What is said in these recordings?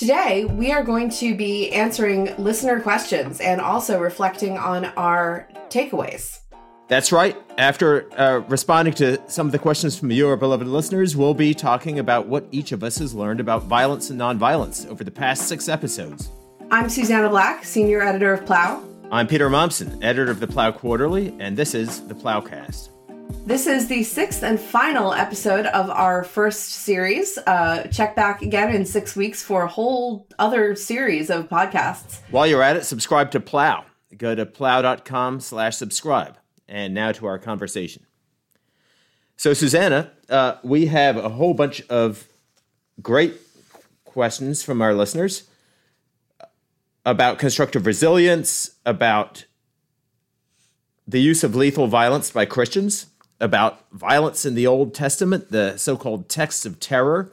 Today, we are going to be answering listener questions and also reflecting on our takeaways. That's right. After uh, responding to some of the questions from your beloved listeners, we'll be talking about what each of us has learned about violence and nonviolence over the past six episodes. I'm Susannah Black, senior editor of Plough. I'm Peter Mommsen, editor of the Plough Quarterly, and this is the Ploughcast. This is the sixth and final episode of our first series. Uh, check back again in six weeks for a whole other series of podcasts. While you're at it, subscribe to Plough. Go to plough.com slash subscribe. And now to our conversation. So, Susannah, uh, we have a whole bunch of great questions from our listeners about constructive resilience, about the use of lethal violence by Christians, about violence in the Old Testament, the so called texts of terror,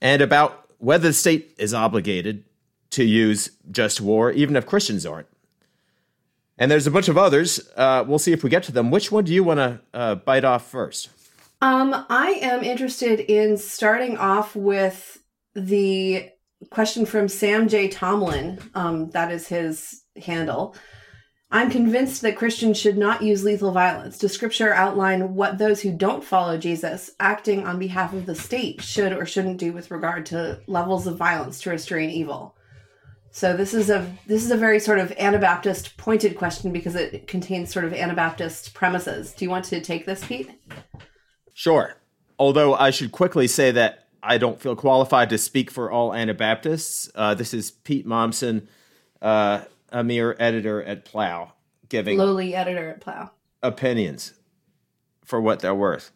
and about whether the state is obligated to use just war, even if Christians aren't. And there's a bunch of others. Uh, we'll see if we get to them. Which one do you want to uh, bite off first? Um, I am interested in starting off with the question from Sam J. Tomlin. Um, that is his handle. I'm convinced that Christians should not use lethal violence. Does scripture outline what those who don't follow Jesus, acting on behalf of the state, should or shouldn't do with regard to levels of violence to restrain evil? So this is a this is a very sort of Anabaptist pointed question because it contains sort of Anabaptist premises. Do you want to take this, Pete? Sure. Although I should quickly say that I don't feel qualified to speak for all Anabaptists. Uh, this is Pete Mommsen, uh, a mere editor at Plough, giving lowly editor at Plough opinions for what they're worth.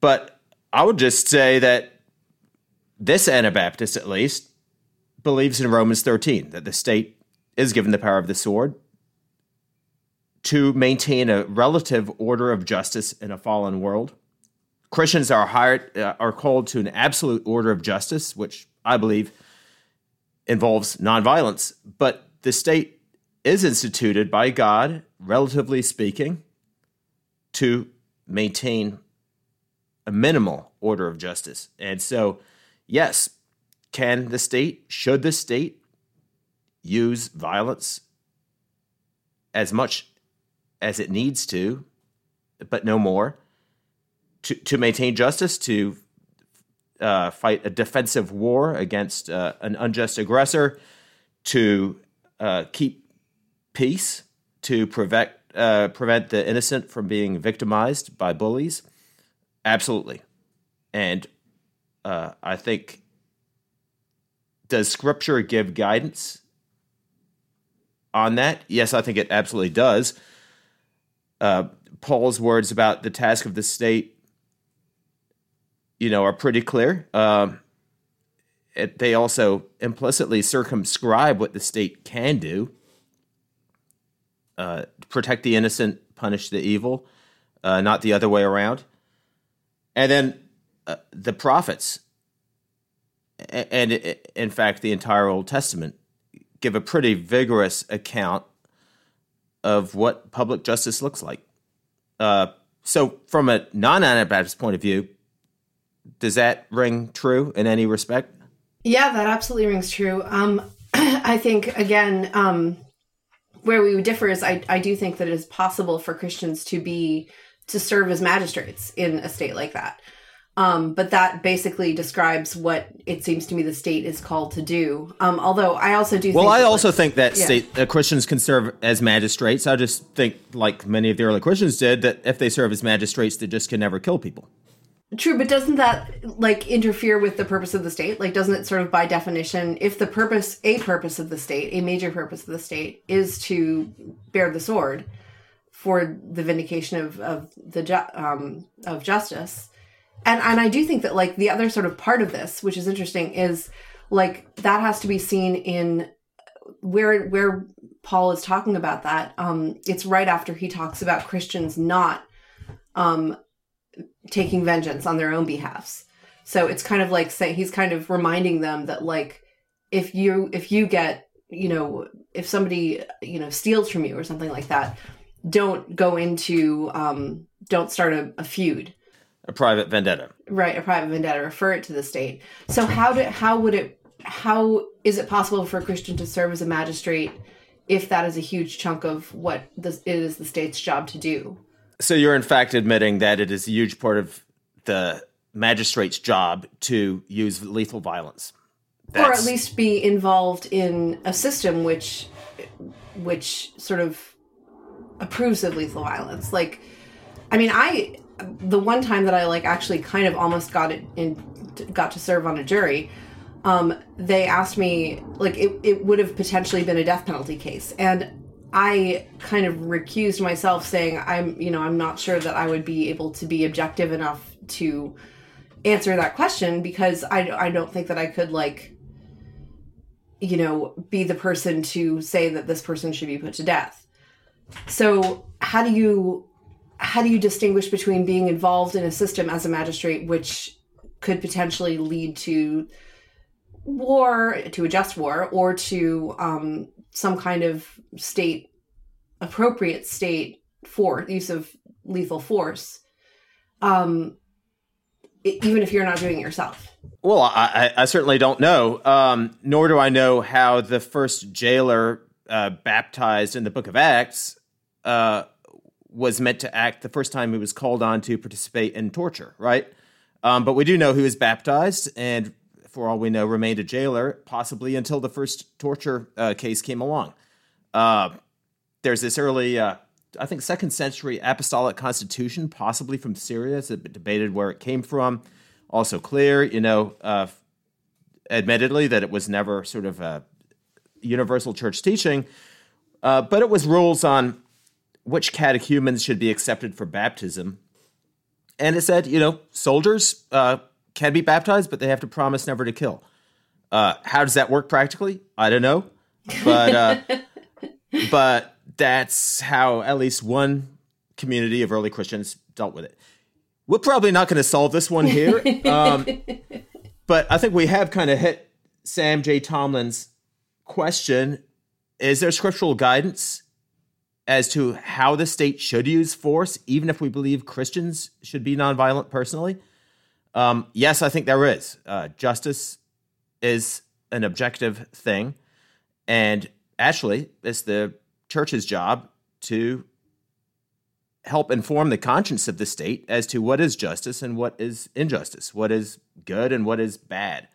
But I would just say that this Anabaptist, at least, believes in Romans 13 that the state is given the power of the sword to maintain a relative order of justice in a fallen world. Christians are hired, uh, are called to an absolute order of justice, which I believe involves nonviolence, but the state is instituted by God, relatively speaking, to maintain a minimal order of justice. And so, yes, can the state, should the state use violence as much as it needs to, but no more, to, to maintain justice, to uh, fight a defensive war against uh, an unjust aggressor, to uh, keep peace, to prevent uh, prevent the innocent from being victimized by bullies. Absolutely, and uh, I think does Scripture give guidance on that? Yes, I think it absolutely does. Uh, Paul's words about the task of the state you know, are pretty clear. Um, it, they also implicitly circumscribe what the state can do uh, protect the innocent, punish the evil, uh, not the other way around. And then uh, the prophets, and in fact, the entire Old Testament, give a pretty vigorous account of what public justice looks like. Uh, so, from a non Anabaptist point of view, does that ring true in any respect? Yeah, that absolutely rings true. Um, I think again, um, where we would differ is I, I do think that it is possible for Christians to be to serve as magistrates in a state like that. Um, but that basically describes what it seems to me the state is called to do. Um, although I also do. Well, I also like, think that yeah. state uh, Christians can serve as magistrates. I just think, like many of the early Christians did, that if they serve as magistrates, they just can never kill people. True, but doesn't that like interfere with the purpose of the state? Like, doesn't it sort of by definition, if the purpose, a purpose of the state, a major purpose of the state is to bear the sword for the vindication of of the ju- um, of justice, and and I do think that like the other sort of part of this, which is interesting, is like that has to be seen in where where Paul is talking about that. Um, it's right after he talks about Christians not um taking vengeance on their own behalfs. So it's kind of like saying he's kind of reminding them that like if you if you get you know if somebody you know steals from you or something like that, don't go into um, don't start a, a feud. a private vendetta. Right, a private vendetta. Refer it to the state. So how do how would it how is it possible for a Christian to serve as a magistrate if that is a huge chunk of what this it is the state's job to do? So you're in fact admitting that it is a huge part of the magistrate's job to use lethal violence. That's... Or at least be involved in a system which which sort of approves of lethal violence. Like I mean, I the one time that I like actually kind of almost got it in got to serve on a jury, um, they asked me like it, it would have potentially been a death penalty case, and I kind of recused myself, saying I'm you know I'm not sure that I would be able to be objective enough to answer that question because I I don't think that I could like you know be the person to say that this person should be put to death. So how do you how do you distinguish between being involved in a system as a magistrate which could potentially lead to war to a just war or to um, some kind of state appropriate state for use of lethal force um, even if you're not doing it yourself well i, I certainly don't know um, nor do i know how the first jailer uh, baptized in the book of acts uh, was meant to act the first time he was called on to participate in torture, right? Um, but we do know he was baptized, and for all we know, remained a jailer, possibly until the first torture uh, case came along. Uh, there's this early, uh, I think, second century apostolic constitution, possibly from Syria. It's debated where it came from. Also clear, you know, uh, admittedly, that it was never sort of a universal church teaching, uh, but it was rules on which catechumens should be accepted for baptism. And it said, you know, soldiers uh, can be baptized, but they have to promise never to kill. Uh, how does that work practically? I don't know, but uh, but that's how at least one community of early Christians dealt with it. We're probably not going to solve this one here, um, but I think we have kind of hit Sam J. Tomlin's question: Is there scriptural guidance as to how the state should use force, even if we believe Christians should be nonviolent personally? Um, yes, I think there is. Uh, justice is an objective thing. And actually, it's the church's job to help inform the conscience of the state as to what is justice and what is injustice, what is good and what is bad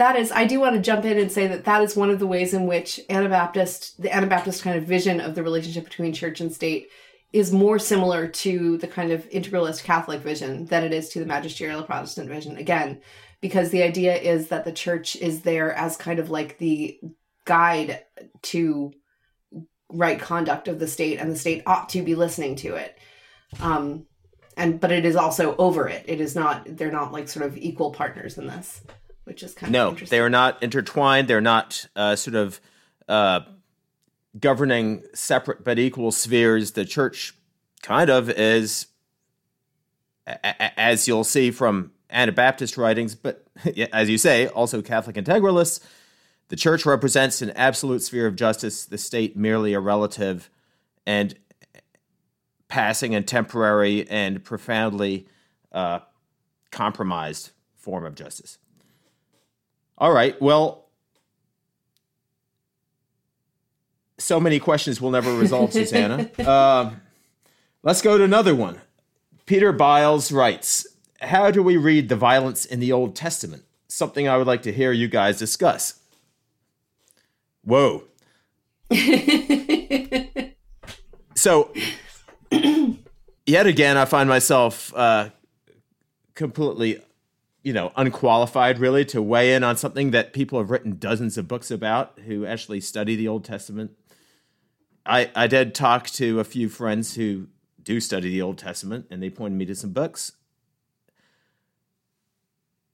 that is i do want to jump in and say that that is one of the ways in which anabaptist the anabaptist kind of vision of the relationship between church and state is more similar to the kind of integralist catholic vision than it is to the magisterial protestant vision again because the idea is that the church is there as kind of like the guide to right conduct of the state and the state ought to be listening to it. Um and but it is also over it. It is not they're not like sort of equal partners in this which is kind no, of no, they are not intertwined. They're not uh, sort of uh, governing separate but equal spheres. The church kind of is, as you'll see from Anabaptist writings, but as you say, also Catholic integralists. The church represents an absolute sphere of justice, the state merely a relative and passing and temporary and profoundly uh, compromised form of justice. All right. Well, so many questions will never resolve, Susannah. Uh, let's go to another one. Peter Biles writes How do we read the violence in the Old Testament? Something I would like to hear you guys discuss. Whoa. so, yet again, I find myself uh, completely you know, unqualified really to weigh in on something that people have written dozens of books about who actually study the Old Testament. I, I did talk to a few friends who do study the Old Testament and they pointed me to some books.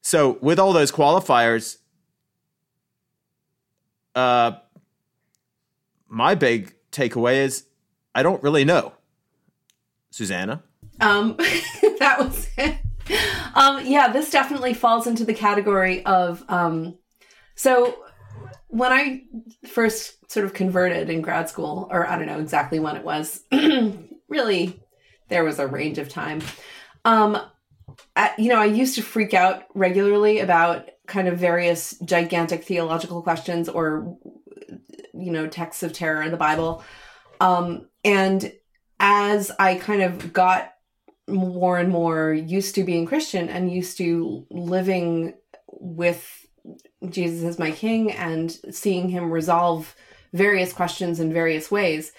So, with all those qualifiers, uh, my big takeaway is I don't really know. Susannah? Um, that was it um, yeah, this definitely falls into the category of. Um, so when I first sort of converted in grad school, or I don't know exactly when it was, really, there was a range of time. Um, I, you know, I used to freak out regularly about kind of various gigantic theological questions or, you know, texts of terror in the Bible. Um, and as I kind of got more and more used to being Christian and used to living with Jesus as my king and seeing him resolve various questions in various ways,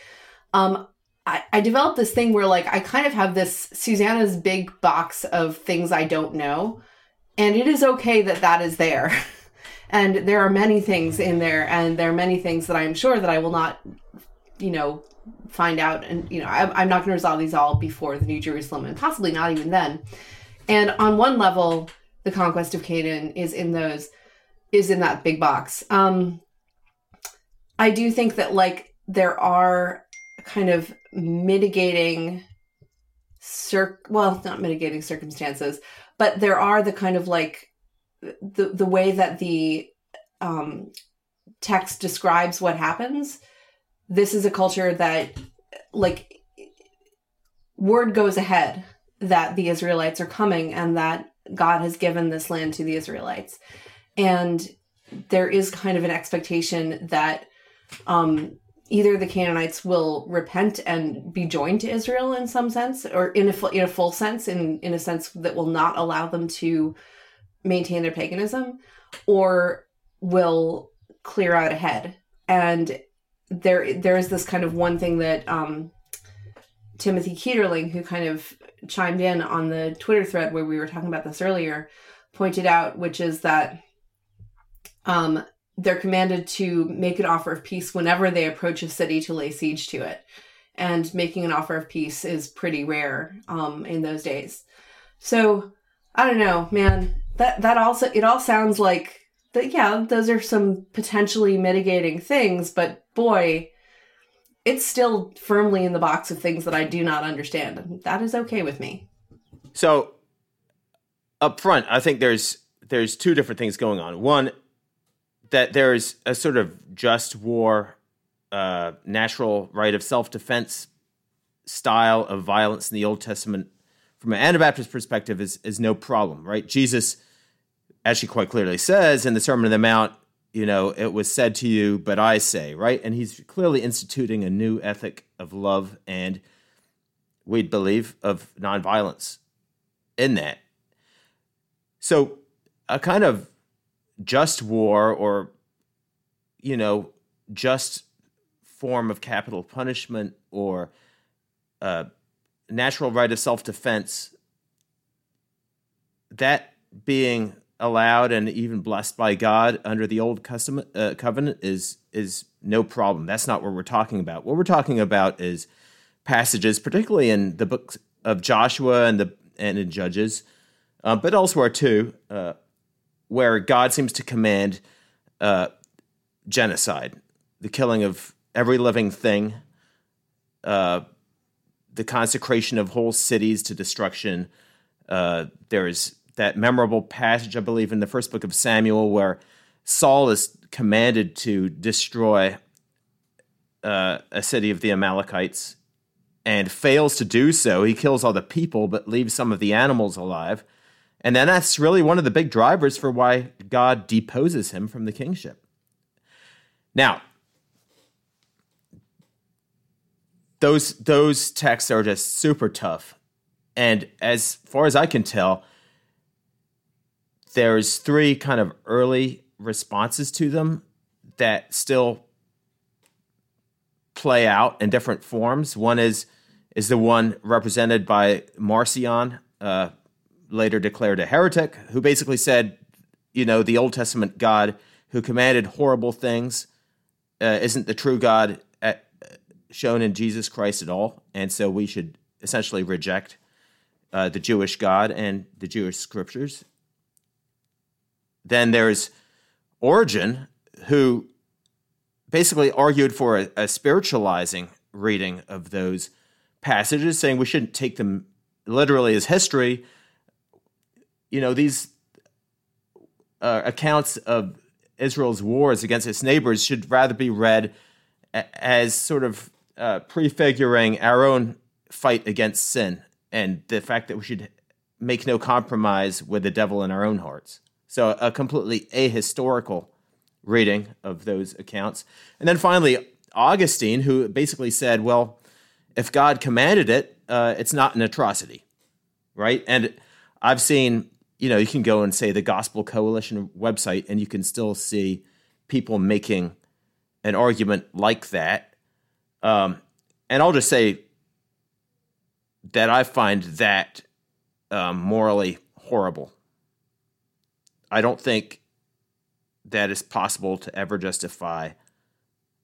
um, I, I developed this thing where like I kind of have this Susannah's big box of things I don't know, and it is okay that that is there. and there are many things in there, and there are many things that I'm sure that I will not, you know, find out. And you know, I, I'm not going to resolve these all before the New Jerusalem, and possibly not even then. And on one level, the conquest of Canaan is in those is in that big box. Um, I do think that like there are kind of mitigating cir well not mitigating circumstances but there are the kind of like the the way that the um text describes what happens. This is a culture that like word goes ahead that the israelites are coming and that god has given this land to the israelites. And there is kind of an expectation that um either the Canaanites will repent and be joined to Israel in some sense, or in a in a full sense, in in a sense that will not allow them to maintain their paganism, or will clear out ahead. And there there is this kind of one thing that um, Timothy Keiderling, who kind of chimed in on the Twitter thread where we were talking about this earlier, pointed out, which is that um, they're commanded to make an offer of peace whenever they approach a city to lay siege to it. And making an offer of peace is pretty rare um, in those days. So I don't know, man. That that also it all sounds like that. Yeah, those are some potentially mitigating things, but boy, it's still firmly in the box of things that I do not understand, that is okay with me. So up front, I think there's there's two different things going on. One, that there's a sort of just war, uh, natural right of self defense style of violence in the Old Testament, from an Anabaptist perspective, is is no problem, right? Jesus, she quite clearly says in the Sermon on the Mount, you know, it was said to you, but I say, right? And he's clearly instituting a new ethic of love and we'd believe of nonviolence in that. So a kind of just war or you know just form of capital punishment or uh, natural right of self-defense that being allowed and even blessed by God under the old custom, uh, covenant is is no problem. That's not what we're talking about. What we're talking about is passages, particularly in the books of Joshua and the and in Judges, uh, but elsewhere too, uh, where God seems to command uh, genocide, the killing of every living thing, uh, the consecration of whole cities to destruction. Uh, there is that memorable passage, I believe, in the first book of Samuel, where Saul is commanded to destroy uh, a city of the Amalekites and fails to do so. He kills all the people, but leaves some of the animals alive. And then that's really one of the big drivers for why God deposes him from the kingship. Now, those those texts are just super tough. And as far as I can tell, there's three kind of early responses to them that still play out in different forms. One is is the one represented by Marcion, uh, later declared a heretic, who basically said, you know, the Old Testament God who commanded horrible things uh, isn't the true God at, uh, shown in Jesus Christ at all. And so we should essentially reject uh, the Jewish God and the Jewish scriptures. Then there's Origen, who basically argued for a, a spiritualizing reading of those passages, saying we shouldn't take them literally as history, you know, these uh, accounts of Israel's wars against its neighbors should rather be read as sort of uh, prefiguring our own fight against sin and the fact that we should make no compromise with the devil in our own hearts. So, a completely ahistorical reading of those accounts. And then finally, Augustine, who basically said, well, if God commanded it, uh, it's not an atrocity, right? And I've seen, you know, you can go and say the Gospel Coalition website, and you can still see people making an argument like that. Um, and I'll just say that I find that um, morally horrible. I don't think that it's possible to ever justify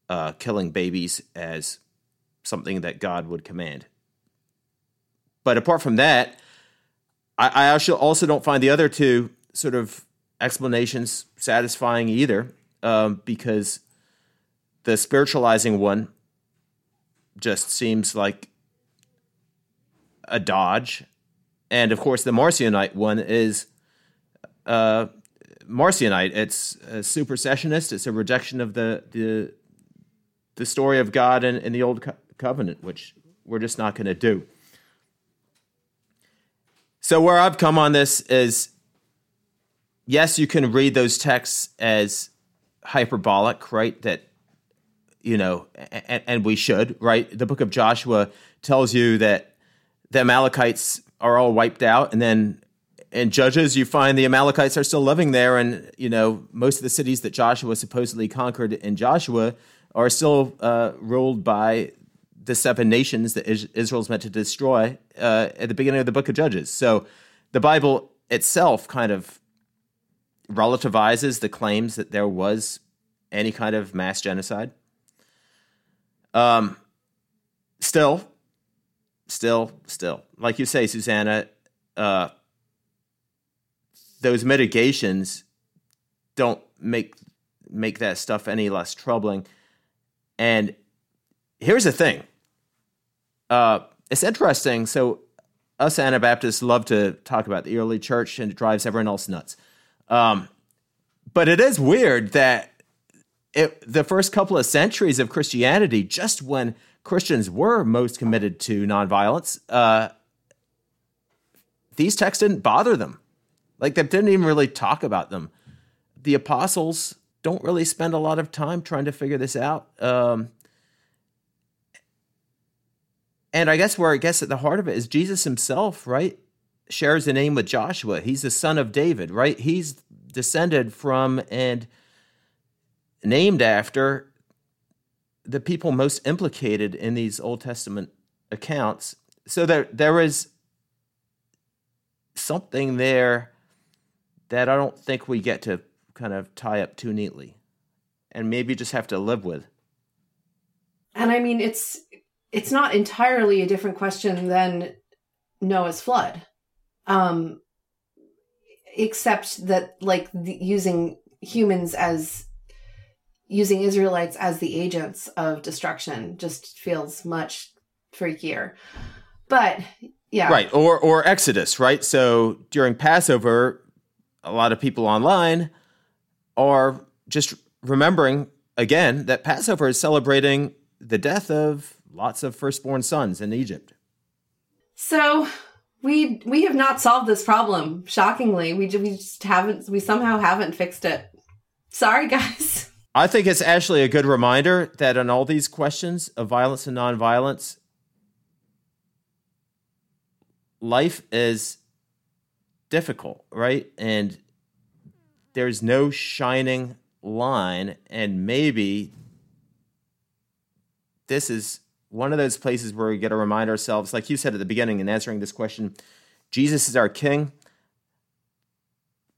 uh, killing babies as something that God would command. But apart from that, I, I also don't find the other two sort of explanations satisfying either, um, because the spiritualizing one just seems like a dodge, and of course the Marcionite one is uh, Marcionite. It's a supersessionist. It's a rejection of the the the story of God in, in the old co- covenant, which we're just not going to do. So where I've come on this is, yes, you can read those texts as hyperbolic, right? That you know, and, and we should, right? The book of Joshua tells you that the Amalekites are all wiped out, and then in Judges, you find the Amalekites are still living there, and you know most of the cities that Joshua supposedly conquered in Joshua are still uh, ruled by the seven nations that Israel's meant to destroy uh, at the beginning of the book of Judges. So the Bible itself kind of relativizes the claims that there was any kind of mass genocide. Um, still, still, still, like you say, Susannah, uh, those mitigations don't make make that stuff any less troubling. And here's the thing. Uh, it's interesting. So us Anabaptists love to talk about the early church, and it drives everyone else nuts. Um, but it is weird that it, the first couple of centuries of Christianity, just when Christians were most committed to nonviolence, uh, these texts didn't bother them. Like they didn't even really talk about them. The apostles don't really spend a lot of time trying to figure this out. Um, and I guess where I guess at the heart of it is Jesus himself, right? Shares a name with Joshua. He's the son of David, right? He's descended from and named after the people most implicated in these Old Testament accounts. So there there is something there that I don't think we get to kind of tie up too neatly and maybe just have to live with. And I mean it's it's not entirely a different question than Noah's flood. Um except that like the, using humans as using Israelites as the agents of destruction just feels much freakier. But yeah. Right. Or or Exodus, right? So during Passover, a lot of people online are just remembering again that Passover is celebrating the death of lots of firstborn sons in Egypt. So we we have not solved this problem. Shockingly, we we just haven't. We somehow haven't fixed it. Sorry, guys. I think it's actually a good reminder that on all these questions of violence and nonviolence, life is difficult, right? And there's no shining line. And maybe this is one of those places where we get to remind ourselves, like you said at the beginning in answering this question, Jesus is our King.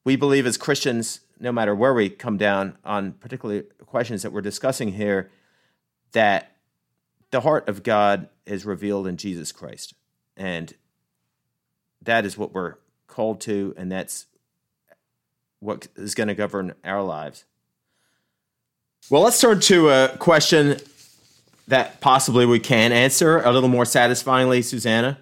We believe as Christians, no matter where we come down on particular questions that we're discussing here, that the heart of God is revealed in Jesus Christ. And that is what we're called to, and that's what is going to govern our lives. Well, let's turn to a question that possibly we can answer a little more satisfyingly, Susannah.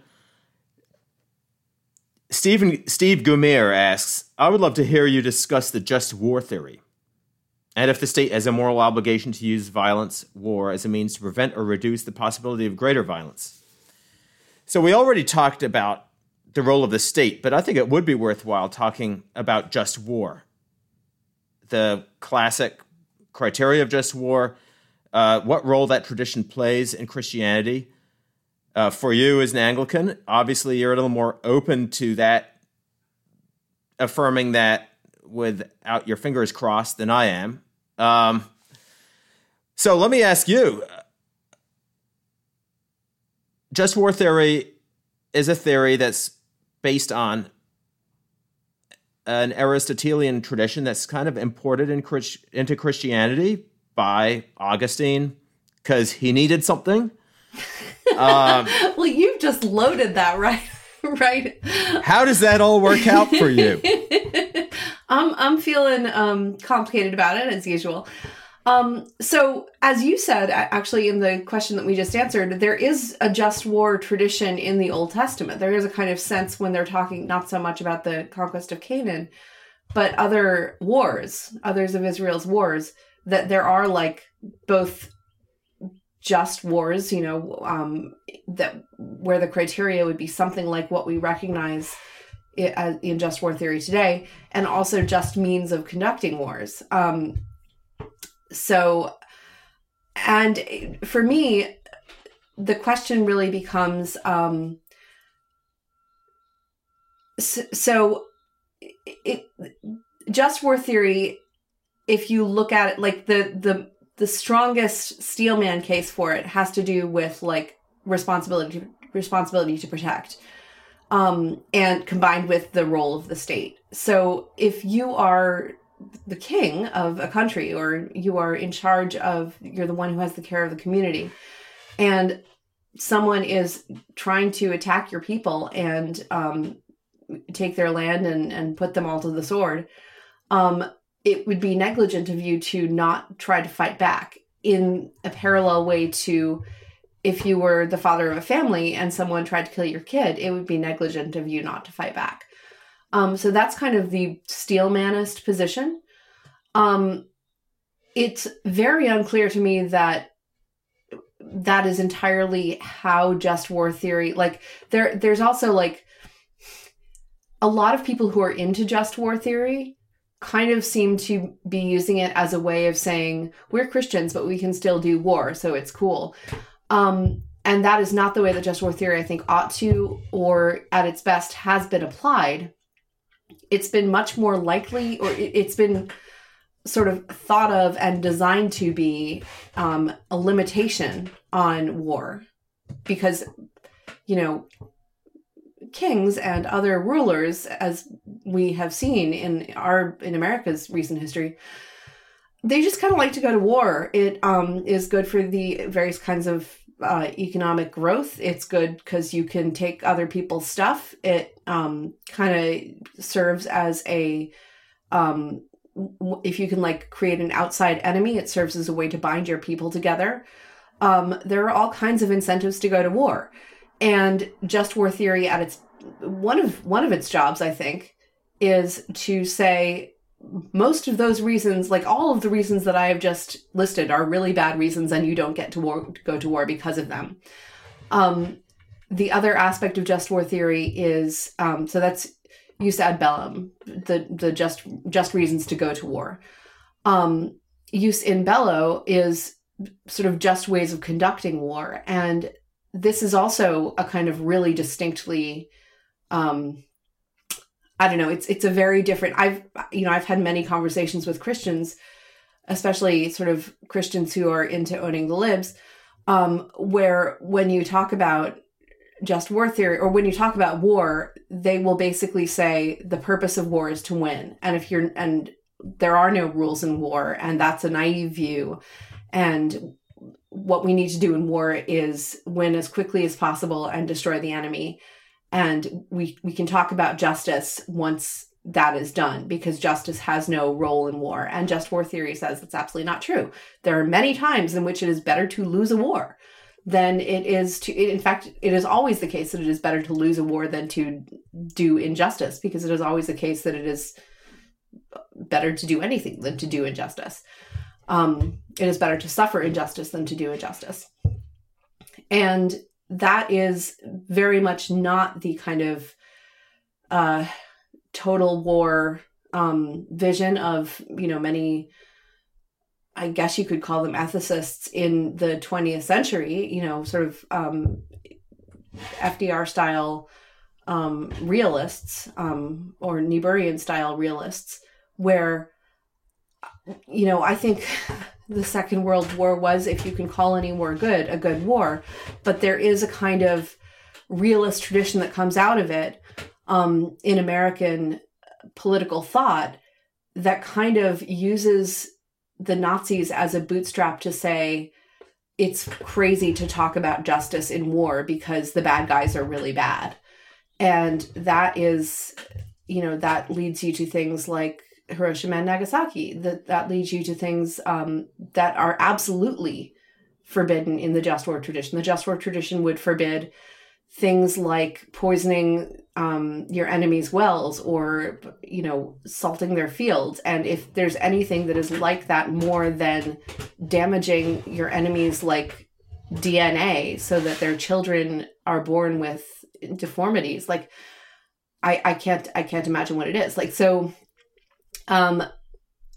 Stephen, Steve Gumier asks, I would love to hear you discuss the just war theory and if the state has a moral obligation to use violence, war, as a means to prevent or reduce the possibility of greater violence. So we already talked about the role of the state, but I think it would be worthwhile talking about just war. The classic criteria of just war, uh, what role that tradition plays in Christianity. Uh, for you as an Anglican, obviously you're a little more open to that, affirming that without your fingers crossed than I am. Um, so let me ask you just war theory is a theory that's based on an Aristotelian tradition that's kind of imported in into Christianity by Augustine because he needed something. Um, well, you've just loaded that, right? right. How does that all work out for you? I'm I'm feeling um, complicated about it as usual. Um, so, as you said, actually, in the question that we just answered, there is a just war tradition in the Old Testament. There is a kind of sense when they're talking not so much about the conquest of Canaan, but other wars, others of Israel's wars, that there are like both just wars, you know, um, that where the criteria would be something like what we recognize in just war theory today, and also just means of conducting wars. Um, so, and for me, the question really becomes um, so, so it, just war theory if you look at it like the the the strongest steelman case for it has to do with like responsibility responsibility to protect um and combined with the role of the state. So if you are the king of a country or you are in charge of you're the one who has the care of the community and someone is trying to attack your people and um, take their land and, and put them all to the sword um, it would be negligent of you to not try to fight back in a parallel way to if you were the father of a family and someone tried to kill your kid it would be negligent of you not to fight back um, so that's kind of the steelmanist position. Um, it's very unclear to me that that is entirely how just war theory like there there's also like a lot of people who are into just war theory kind of seem to be using it as a way of saying we're Christians but we can still do war so it's cool. Um, and that is not the way that just war theory I think ought to or at its best has been applied it's been much more likely, or it's been sort of thought of and designed to be um, a limitation on war because, you know, kings and other rulers, as we have seen in our in America's recent history, they just kind of like to go to war. It um, is good for the various kinds of uh, economic growth. It's good because you can take other people's stuff. It um, kind of serves as a um, if you can like create an outside enemy, it serves as a way to bind your people together. Um, there are all kinds of incentives to go to war, and just war theory at its one of one of its jobs, I think, is to say most of those reasons, like all of the reasons that I have just listed, are really bad reasons, and you don't get to war, go to war because of them. Um, the other aspect of just war theory is um, so that's jus ad bellum, the the just just reasons to go to war. Um, jus in bello is sort of just ways of conducting war, and this is also a kind of really distinctly um, I don't know. It's it's a very different. I've you know I've had many conversations with Christians, especially sort of Christians who are into owning the libs, um, where when you talk about just war theory or when you talk about war, they will basically say the purpose of war is to win, and if you're and there are no rules in war, and that's a naive view, and what we need to do in war is win as quickly as possible and destroy the enemy and we we can talk about justice once that is done because justice has no role in war. And just war theory says that's absolutely not true. There are many times in which it is better to lose a war than it is to in fact it is always the case that it is better to lose a war than to do injustice because it is always the case that it is better to do anything than to do injustice. Um, it is better to suffer injustice than to do injustice. And that is very much not the kind of uh, total war um, vision of you know many I guess you could call them ethicists in the 20th century, you know, sort of um, FDR style um, realists um, or Niebuhrian style realists, where, you know, I think the Second World War was, if you can call any war good, a good war, but there is a kind of realist tradition that comes out of it um, in American political thought that kind of uses the Nazis as a bootstrap to say it's crazy to talk about justice in war because the bad guys are really bad. And that is, you know, that leads you to things like Hiroshima and Nagasaki. That that leads you to things um, that are absolutely forbidden in the just war tradition. The just war tradition would forbid things like poisoning um, your enemy's wells or you know salting their fields and if there's anything that is like that more than damaging your enemy's like dna so that their children are born with deformities like i i can't i can't imagine what it is like so um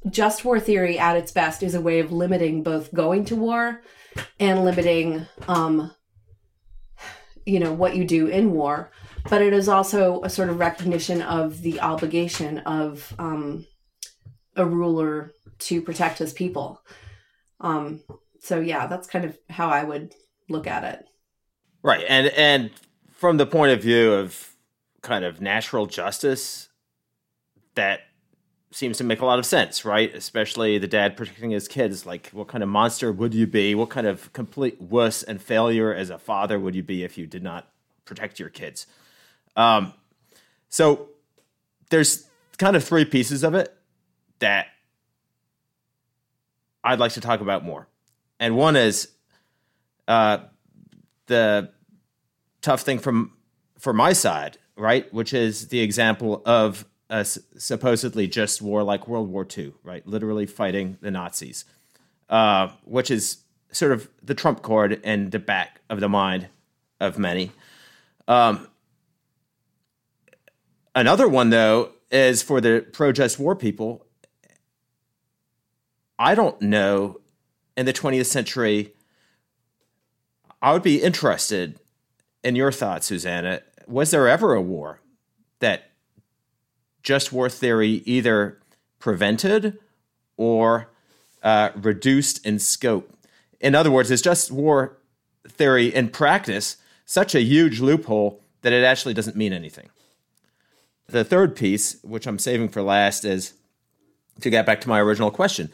just war theory at its best is a way of limiting both going to war and limiting um you know what you do in war. But it is also a sort of recognition of the obligation of um, a ruler to protect his people. Um, so yeah that's kind of how i would look at it. Right. And and from the point of view of kind of natural justice that seems to make a lot of sense, right? Especially the dad protecting his kids. Like, what kind of monster would you be? What kind of complete wuss and failure as a father would you be if you did not protect your kids? Um, so there's kind of three pieces of it that I'd like to talk about more. And one is uh, the tough thing from for my side, right? Which is the example of a supposedly just war like World War II, right? Literally fighting the Nazis, uh, which is sort of the trump card in the back of the mind of many. Um, another one, though, is for the pro just war people. I don't know in the 20th century. I would be interested in your thoughts, Susannah. Was there ever a war that just war theory either prevented or uh, reduced in scope. In other words, is just war theory in practice such a huge loophole that it actually doesn't mean anything. The third piece, which I'm saving for last, is to get back to my original question.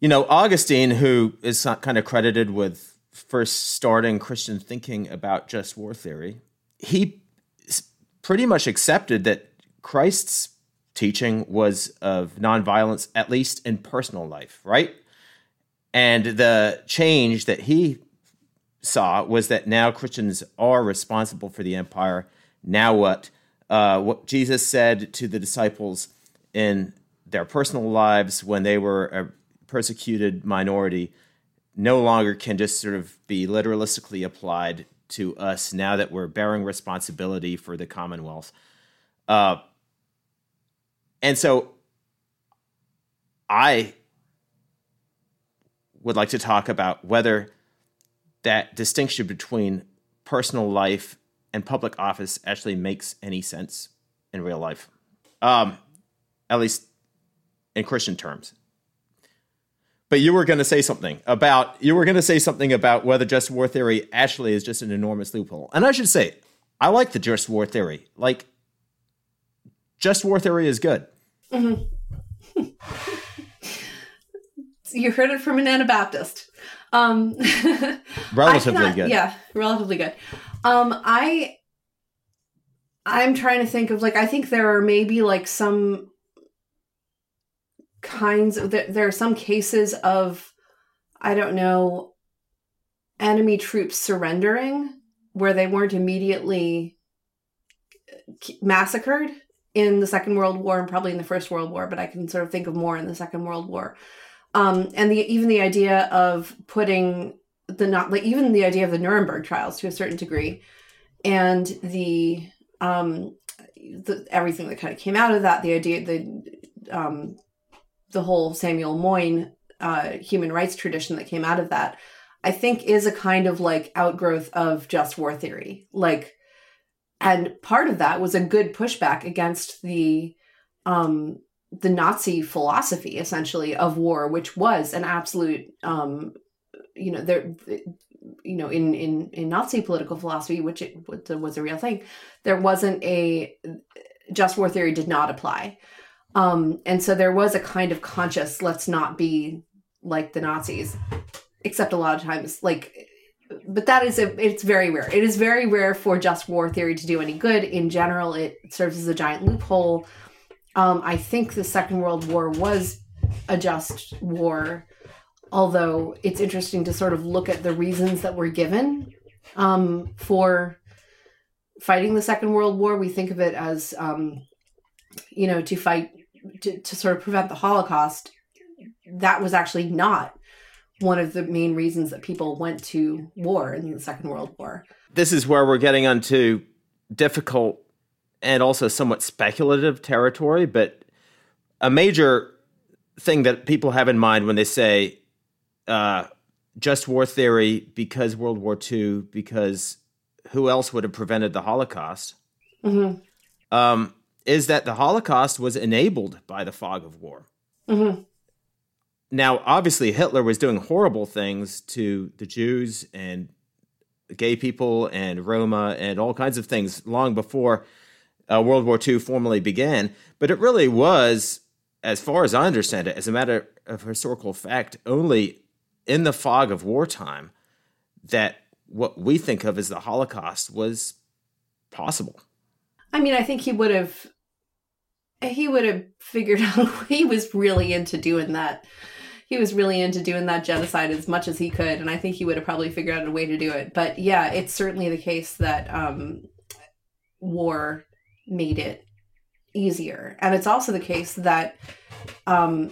You know, Augustine, who is kind of credited with first starting Christian thinking about just war theory, he pretty much accepted that Christ's teaching was of nonviolence, at least in personal life, right? And the change that he saw was that now Christians are responsible for the empire. Now, what? Uh, what Jesus said to the disciples in their personal lives when they were a persecuted minority no longer can just sort of be literalistically applied to us now that we're bearing responsibility for the commonwealth. Uh, and so I would like to talk about whether that distinction between personal life and public office actually makes any sense in real life, um, at least in Christian terms. But you were going to say something about you were going to say something about whether just war theory actually is just an enormous loophole. And I should say, I like the just war theory. Like, just war theory is good. Mm-hmm. you heard it from an Anabaptist. Um, relatively good. Yeah, relatively good. Um, I I'm trying to think of like I think there are maybe like some kinds of there, there are some cases of I don't know enemy troops surrendering where they weren't immediately massacred in the Second World War and probably in the First World War, but I can sort of think of more in the Second World War. Um, and the even the idea of putting the not like even the idea of the Nuremberg trials to a certain degree, and the um, the, everything that kind of came out of that, the idea, the um, the whole Samuel Moyn uh, human rights tradition that came out of that, I think is a kind of like outgrowth of just war theory. Like, and part of that was a good pushback against the um, the Nazi philosophy, essentially, of war, which was an absolute, um, you know, there, you know, in in in Nazi political philosophy, which it was a real thing, there wasn't a just war theory did not apply. Um, and so there was a kind of conscious, let's not be like the Nazis, except a lot of times, like, but that is a, it's very rare. It is very rare for just war theory to do any good. In general, it serves as a giant loophole. Um, I think the Second World War was a just war, although it's interesting to sort of look at the reasons that were given um, for fighting the Second World War. We think of it as, um, you know, to fight to, to sort of prevent the Holocaust, that was actually not one of the main reasons that people went to war in the Second World War. This is where we're getting onto difficult and also somewhat speculative territory, but a major thing that people have in mind when they say uh, just war theory because World War II, because who else would have prevented the Holocaust? Mm-hmm. Um, is that the Holocaust was enabled by the fog of war. Mm-hmm. Now, obviously, Hitler was doing horrible things to the Jews and gay people and Roma and all kinds of things long before uh, World War II formally began. But it really was, as far as I understand it, as a matter of historical fact, only in the fog of wartime that what we think of as the Holocaust was possible. I mean, I think he would have he would have figured out he was really into doing that he was really into doing that genocide as much as he could and i think he would have probably figured out a way to do it. But yeah it's certainly the case that um, war made it easier. And it's also the case that um,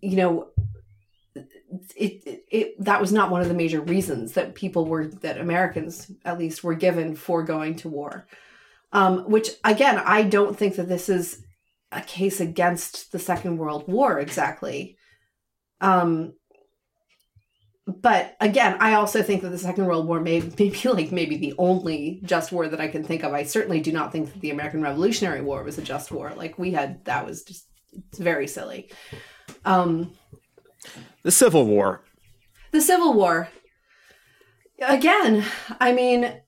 you know it, it, it that was not one of the major reasons that people were that americans at least were given for going to war. Um, which again, I don't think that this is a case against the Second World War exactly. Um, but again, I also think that the Second World War may, be like maybe the only just war that I can think of. I certainly do not think that the American Revolutionary War was a just war. Like we had, that was just it's very silly. Um, the Civil War. The Civil War. Again, I mean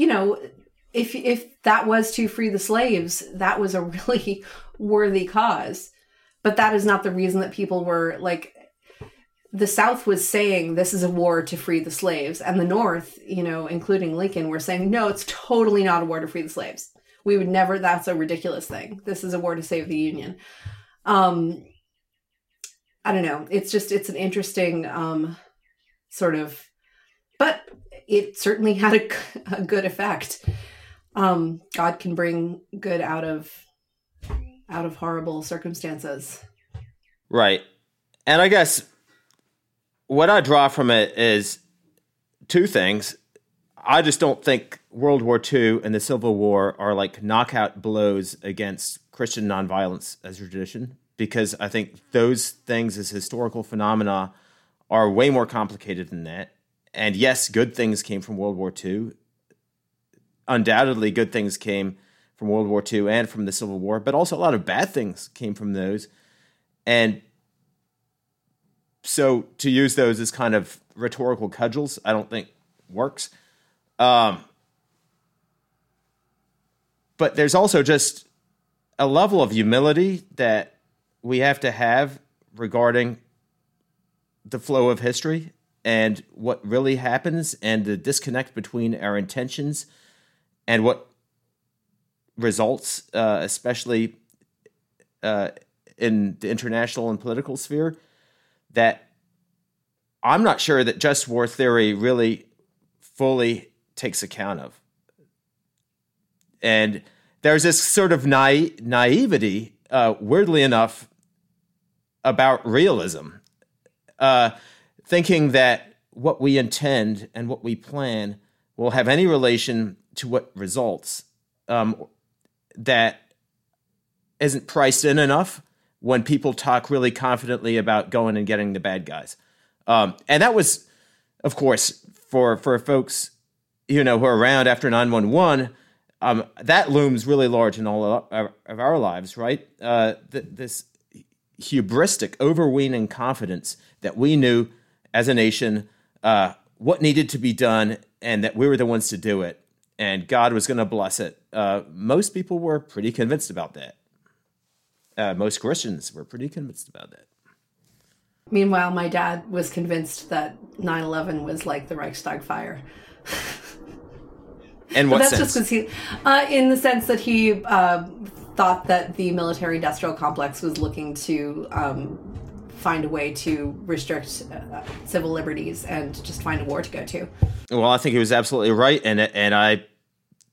you know, if if that was to free the slaves, that was a really worthy cause. But that is not the reason that people were like the South was saying this is a war to free the slaves, and the North, you know, including Lincoln, were saying no, it's totally not a war to free the slaves. We would never. That's a ridiculous thing. This is a war to save the Union. Um, I don't know. It's just it's an interesting um, sort of, but it certainly had a, a good effect. Um, God can bring good out of out of horrible circumstances. Right. And I guess what I draw from it is two things. I just don't think World War II and the Civil War are like knockout blows against Christian nonviolence as a tradition, because I think those things as historical phenomena are way more complicated than that and yes, good things came from World War II. Undoubtedly, good things came from World War II and from the Civil War, but also a lot of bad things came from those. And so to use those as kind of rhetorical cudgels, I don't think works. Um, but there's also just a level of humility that we have to have regarding the flow of history and what really happens and the disconnect between our intentions and what results, uh, especially uh, in the international and political sphere, that I'm not sure that just war theory really fully takes account of. And there's this sort of naive, naivety, uh, weirdly enough, about realism. Uh, thinking that what we intend and what we plan will have any relation to what results um, that isn't priced in enough when people talk really confidently about going and getting the bad guys. Um, and that was, of course, for for folks you know who are around after 911 um, that looms really large in all of our, of our lives right? Uh, th- this hubristic overweening confidence that we knew as a nation uh, what needed to be done and that we were the ones to do it. And god was going to bless it uh, most people were pretty convinced about that uh, most christians were pretty convinced about that Meanwhile, my dad was convinced that 9 11 was like the Reichstag fire. and what that's sense? just because he, uh, in the sense that he uh, thought that the military industrial complex was looking to um, find a way to restrict uh, civil liberties and just find a war to go to. Well, I think he was absolutely right, and and I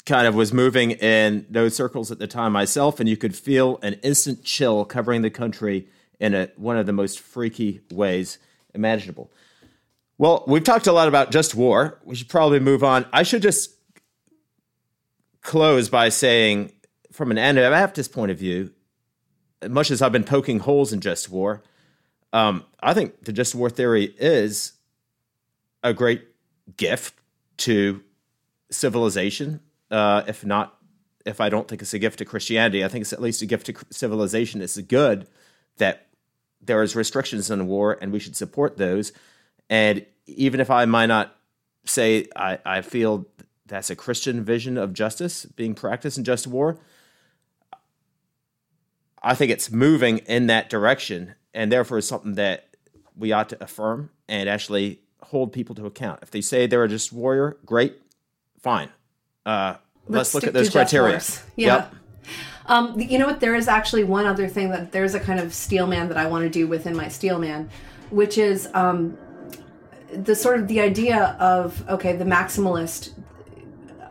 kind of was moving in those circles at the time myself, and you could feel an instant chill covering the country in a, one of the most freaky ways imaginable. Well, we've talked a lot about just war. We should probably move on. I should just close by saying, from an Anabaptist point of view, much as I've been poking holes in just war, um, I think the just war theory is a great gift to civilization. Uh, if not, if I don't think it's a gift to Christianity, I think it's at least a gift to civilization. It's good that there is restrictions on war, and we should support those. And even if I might not say I, I feel that's a Christian vision of justice being practiced in just war, I think it's moving in that direction, and therefore is something that we ought to affirm and actually hold people to account. If they say they're a just warrior, great, fine. Uh, let's, let's look at those criteria. Yeah. Yep. Um, you know what? There is actually one other thing that there's a kind of steel man that I want to do within my steel man, which is um, the sort of the idea of okay, the maximalist,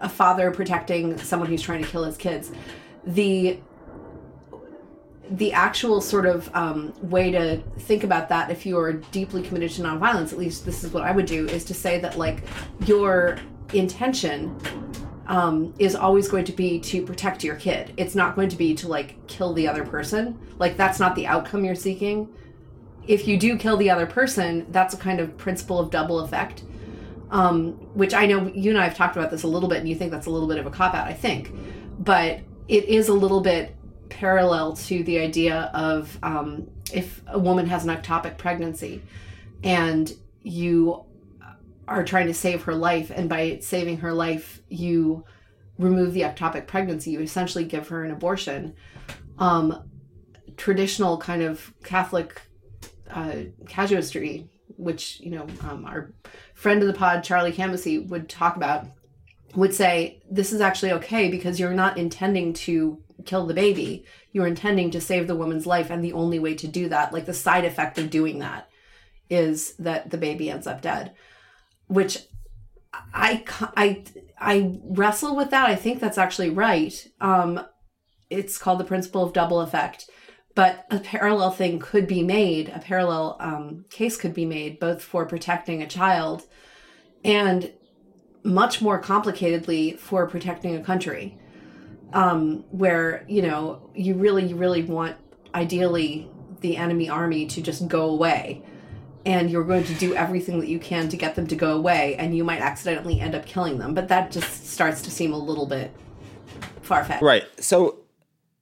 a father protecting someone who's trying to kill his kids, the the actual sort of um, way to think about that if you are deeply committed to nonviolence at least this is what i would do is to say that like your intention um, is always going to be to protect your kid. It's not going to be to like kill the other person. Like that's not the outcome you're seeking. If you do kill the other person, that's a kind of principle of double effect. Um, which I know you and I have talked about this a little bit, and you think that's a little bit of a cop out, I think. But it is a little bit parallel to the idea of um, if a woman has an ectopic pregnancy and you are trying to save her life and by saving her life you remove the ectopic pregnancy you essentially give her an abortion. Um, traditional kind of catholic uh, casuistry which you know um, our friend of the pod charlie Camosy, would talk about would say this is actually okay because you're not intending to kill the baby. You're intending to save the woman's life and the only way to do that like the side effect of doing that is that the baby ends up dead which I, I, I wrestle with that. I think that's actually right. Um, it's called the principle of double effect. But a parallel thing could be made, a parallel um, case could be made both for protecting a child and much more complicatedly for protecting a country. Um, where, you know, you really, you really want ideally the enemy army to just go away and you're going to do everything that you can to get them to go away and you might accidentally end up killing them. But that just starts to seem a little bit far-fetched. Right. So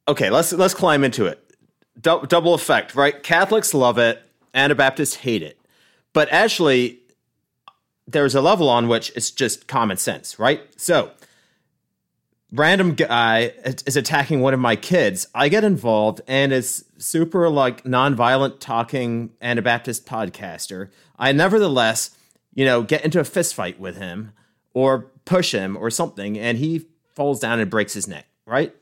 okay let's let's climb into it. D- double effect right? Catholics love it. Anabaptists hate it. But actually there's a level on which it's just common sense right? So random guy is attacking one of my kids, I get involved and as super like nonviolent talking Anabaptist podcaster, I nevertheless, you know, get into a fist fight with him or push him or something and he falls down and breaks his neck, right?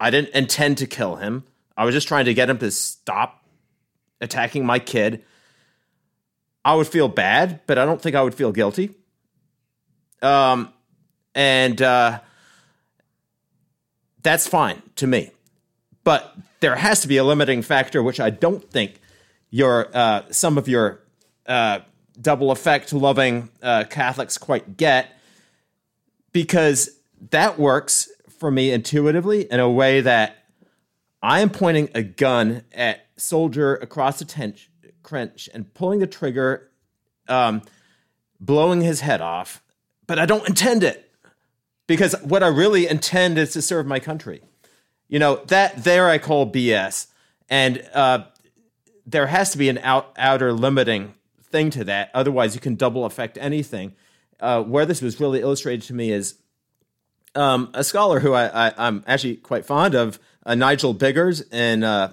I didn't intend to kill him. I was just trying to get him to stop attacking my kid. I would feel bad, but I don't think I would feel guilty. Um, and uh, that's fine to me. But there has to be a limiting factor, which I don't think your uh, some of your uh, double effect loving uh, Catholics quite get. because that works for me intuitively in a way that I am pointing a gun at soldier across the trench and pulling the trigger, um, blowing his head off, but I don't intend it because what I really intend is to serve my country. You know that there I call BS, and uh, there has to be an out, outer limiting thing to that. Otherwise, you can double affect anything. Uh, where this was really illustrated to me is um, a scholar who I, am actually quite fond of, uh, Nigel Biggers, and uh,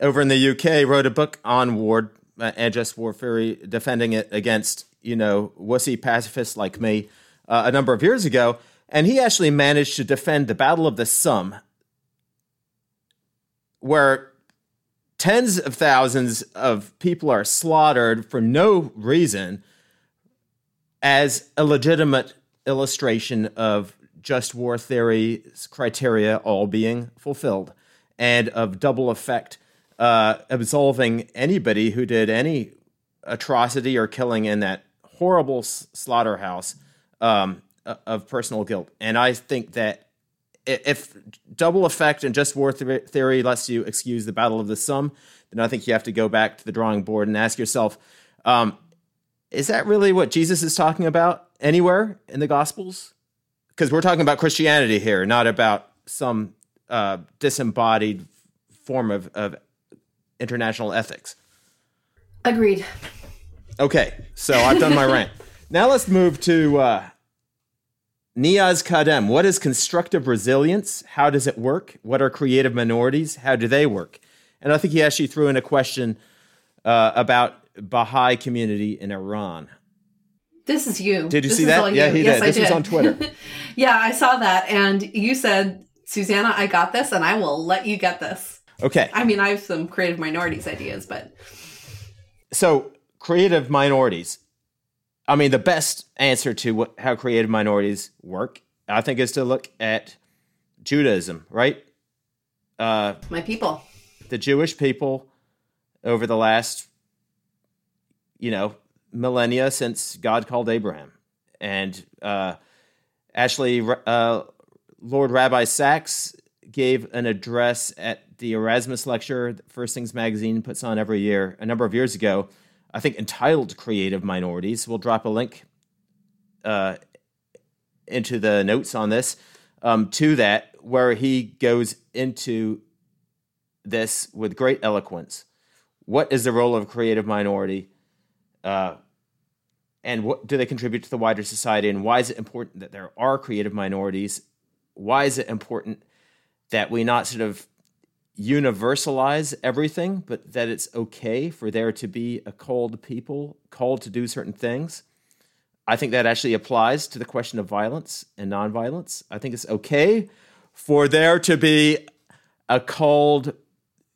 over in the UK, wrote a book on Ward uh, and just war theory, defending it against you know wussy pacifists like me uh, a number of years ago, and he actually managed to defend the Battle of the Somme, where tens of thousands of people are slaughtered for no reason as a legitimate illustration of just war theory criteria all being fulfilled and of double effect uh, absolving anybody who did any atrocity or killing in that horrible s- slaughterhouse um, of personal guilt. And I think that if double effect and just war theory lets you excuse the Battle of the Somme, then I think you have to go back to the drawing board and ask yourself, um, is that really what Jesus is talking about anywhere in the Gospels? Because we're talking about Christianity here, not about some uh, disembodied form of, of international ethics. Agreed. Okay, so I've done my rant. Now let's move to uh, Niaz Kadem, what is constructive resilience? How does it work? What are creative minorities? How do they work? And I think he actually threw in a question uh, about Baha'i community in Iran. This is you. Did you this see that? Yeah, he yes, did. This did. was on Twitter. yeah, I saw that, and you said, "Susannah, I got this, and I will let you get this." Okay. I mean, I have some creative minorities ideas, but so creative minorities. I mean, the best answer to what, how creative minorities work, I think, is to look at Judaism, right? Uh, My people. The Jewish people over the last, you know, millennia since God called Abraham. And uh, actually, uh, Lord Rabbi Sacks gave an address at the Erasmus lecture that First Things Magazine puts on every year a number of years ago I think, entitled creative minorities. We'll drop a link uh, into the notes on this um, to that, where he goes into this with great eloquence. What is the role of a creative minority? Uh, and what do they contribute to the wider society? And why is it important that there are creative minorities? Why is it important that we not sort of universalize everything, but that it's okay for there to be a called people called to do certain things. I think that actually applies to the question of violence and nonviolence. I think it's okay for there to be a called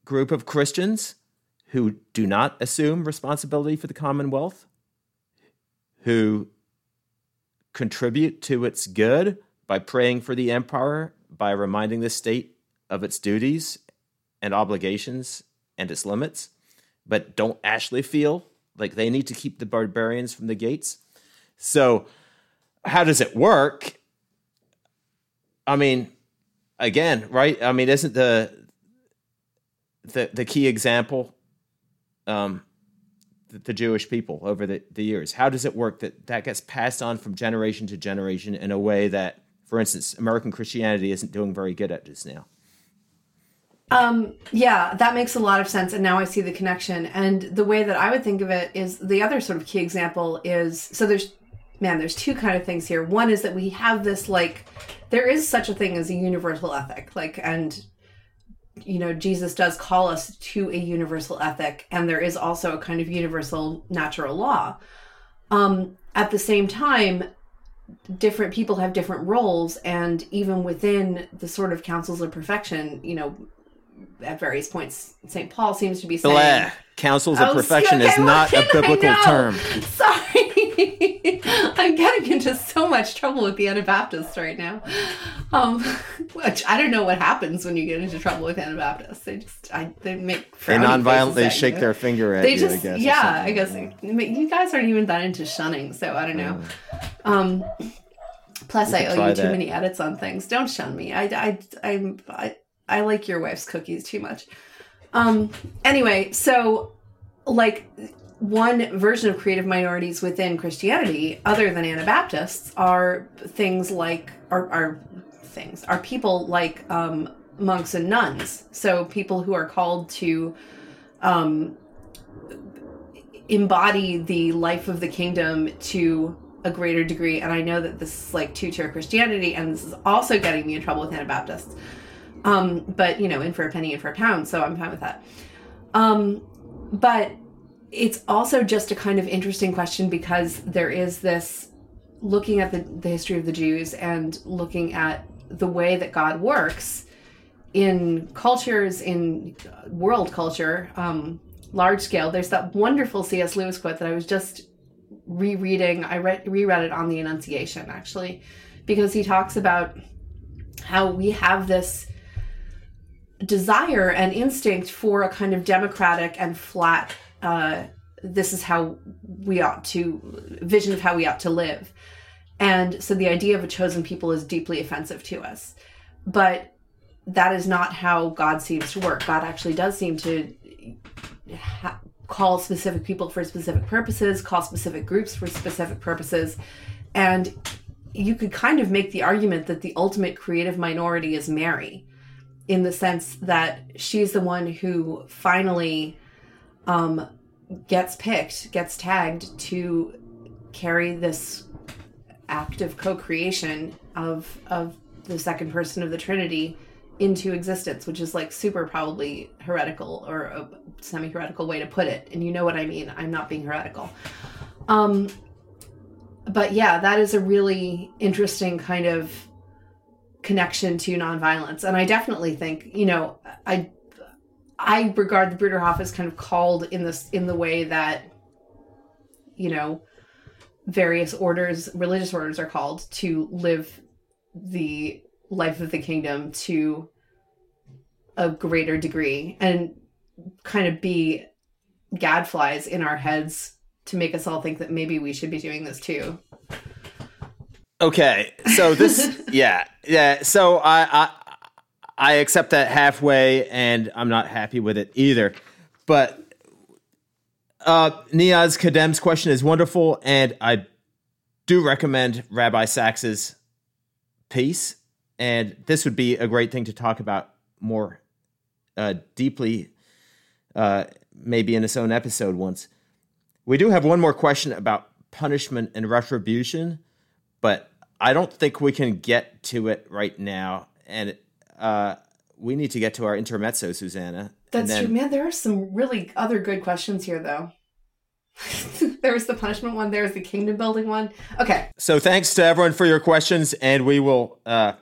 group of Christians who do not assume responsibility for the commonwealth, who contribute to its good by praying for the empire, by reminding the state of its duties and obligations and its limits, but don't actually feel like they need to keep the barbarians from the gates. So, how does it work? I mean, again, right? I mean, isn't the the the key example um, the, the Jewish people over the, the years? How does it work that that gets passed on from generation to generation in a way that, for instance, American Christianity isn't doing very good at just now? Um, yeah, that makes a lot of sense. And now I see the connection. And the way that I would think of it is the other sort of key example is so there's, man, there's two kind of things here. One is that we have this like, there is such a thing as a universal ethic. Like, and, you know, Jesus does call us to a universal ethic. And there is also a kind of universal natural law. Um, at the same time, different people have different roles and even within the sort of counsels of perfection you know at various points, St. Paul seems to be saying. Blah. Counsels of oh, perfection okay, is not a biblical term. Sorry. I'm getting into so much trouble with the Anabaptists right now. Um, which I don't know what happens when you get into trouble with Anabaptists. They just, I, they make. They nonviolently they shake you. their finger at they you, just, I guess. Yeah, I guess. You guys aren't even that into shunning, so I don't know. Um, Plus, I owe you too that. many edits on things. Don't shun me. I, I, I'm, I, I like your wife's cookies too much. Um. Anyway, so like one version of creative minorities within Christianity, other than Anabaptists, are things like are, are things are people like um, monks and nuns. So people who are called to um, embody the life of the kingdom to a greater degree. And I know that this is like two tier Christianity, and this is also getting me in trouble with Anabaptists. Um, but you know, in for a penny, in for a pound. So I'm fine with that. Um, but it's also just a kind of interesting question because there is this looking at the, the history of the Jews and looking at the way that God works in cultures, in world culture, um, large scale. There's that wonderful C.S. Lewis quote that I was just rereading. I read, reread it on the Annunciation actually, because he talks about how we have this desire and instinct for a kind of democratic and flat uh, this is how we ought to vision of how we ought to live. And so the idea of a chosen people is deeply offensive to us. But that is not how god seems to work. God actually does seem to ha- call specific people for specific purposes call specific groups for specific purposes. And you could kind of make the argument that the ultimate creative minority is mary in the sense that she's the one who finally um, gets picked, gets tagged to carry this act of co-creation of of the second person of the Trinity into existence, which is like super probably heretical or a semi-heretical way to put it. And you know what I mean. I'm not being heretical. Um, but yeah, that is a really interesting kind of connection to nonviolence. And I definitely think, you know, I I regard the Bruderhof as kind of called in this in the way that you know various orders, religious orders are called to live the life of the kingdom to a greater degree and kind of be gadflies in our heads to make us all think that maybe we should be doing this too. Okay, so this, yeah, yeah. So I, I, I accept that halfway, and I'm not happy with it either. But uh, Niaz Kadem's question is wonderful, and I do recommend Rabbi Sacks's piece. And this would be a great thing to talk about more uh, deeply, uh, maybe in its own episode once. We do have one more question about punishment and retribution but I don't think we can get to it right now. And uh, we need to get to our intermezzo, Susannah. That's then... true, man. There are some really other good questions here, though. there's the punishment one. There's the kingdom building one. Okay. So thanks to everyone for your questions, and we will uh,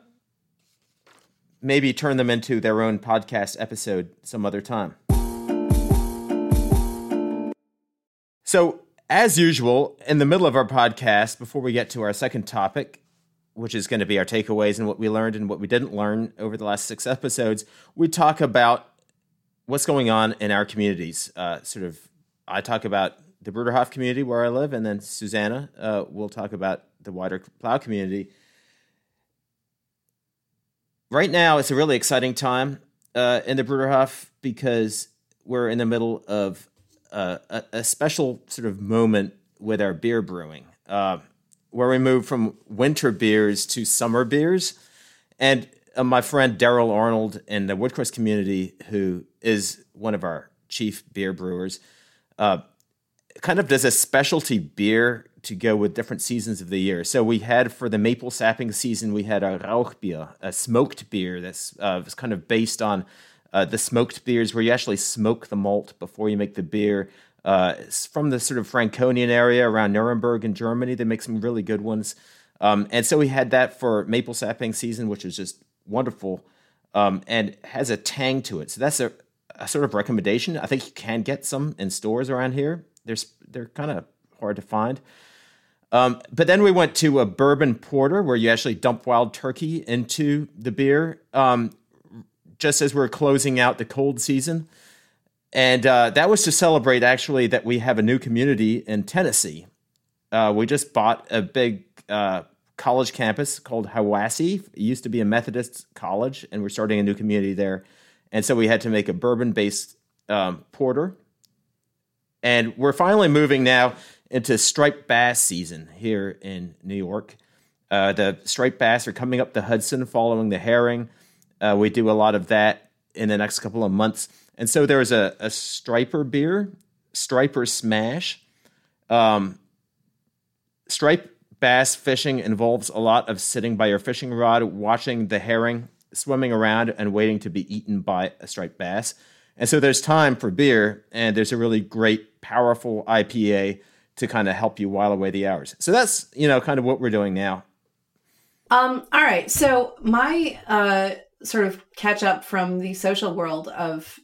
maybe turn them into their own podcast episode some other time. So as usual, in the middle of our podcast, before we get to our second topic, which is going to be our takeaways and what we learned and what we didn't learn over the last six episodes, we talk about what's going on in our communities. Uh, sort of, I talk about the Bruderhof community where I live, and then Susannah uh, will talk about the wider Plough community. Right now, it's a really exciting time uh, in the Bruderhof because we're in the middle of a, a, special sort of moment with our beer brewing, uh, where we moved from winter beers to summer beers. And uh, my friend Daryl Arnold in the Woodcrest community, who is one of our chief beer brewers, uh, kind of does a specialty beer to go with different seasons of the year. So we had for the maple sapping season, we had a Rauchbier, a smoked beer that's uh, was kind of based on uh, the smoked beers where you actually smoke the malt before you make the beer. Uh, from the sort of Franconian area around Nuremberg in Germany, they make some really good ones. Um, and so we had that for maple sapping season, which is just wonderful um, and has a tang to it. So that's a, a, sort of recommendation. I think you can get some in stores around here. They're, they're kind of hard to find. Um, but then we went to a bourbon porter where you actually dump wild turkey into the beer. Um, just as we're closing out the cold season. And uh, that was to celebrate actually that we have a new community in Tennessee. Uh, we just bought a big uh, college campus called Hiwassee. It used to be a Methodist college, and we're starting a new community there. And so we had to make a bourbon based um, porter. And we're finally moving now into striped bass season here in New York. Uh, the striped bass are coming up the Hudson following the herring. Uh, we do a lot of that in the next couple of months. And so there's a, a striper beer, striper smash. Um, stripe bass fishing involves a lot of sitting by your fishing rod, watching the herring swimming around and waiting to be eaten by a striped bass. And so there's time for beer, and there's a really great, powerful IPA to kind of help you while away the hours. So that's, you know, kind of what we're doing now. Um, all right. So my uh, sort of catch up from the social world of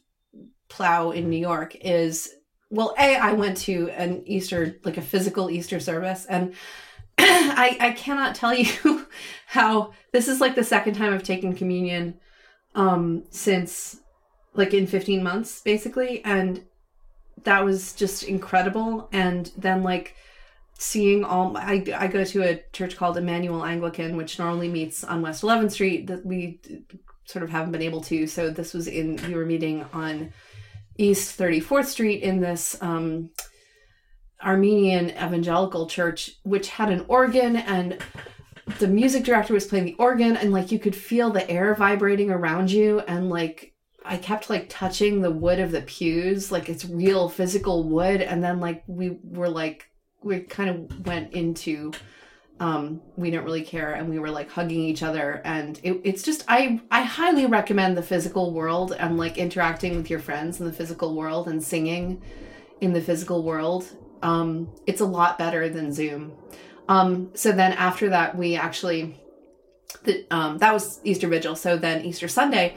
Plough in New York is well, A, I went to an Easter, like a physical Easter service, and I, I cannot tell you how this is like the second time I've taken communion um since like in 15 months basically and that was just incredible and then like seeing all I, I go to a church called Emmanuel Anglican which normally meets on West 11th Street that we sort of haven't been able to so this was in we were meeting on East 34th Street in this um Armenian evangelical church, which had an organ and the music director was playing the organ and like you could feel the air vibrating around you and like I kept like touching the wood of the pews, like it's real physical wood, and then like we were like we kind of went into um we don't really care and we were like hugging each other and it, it's just i i highly recommend the physical world and like interacting with your friends in the physical world and singing in the physical world um, it's a lot better than Zoom. Um, so then after that, we actually, the, um, that was Easter Vigil. So then Easter Sunday,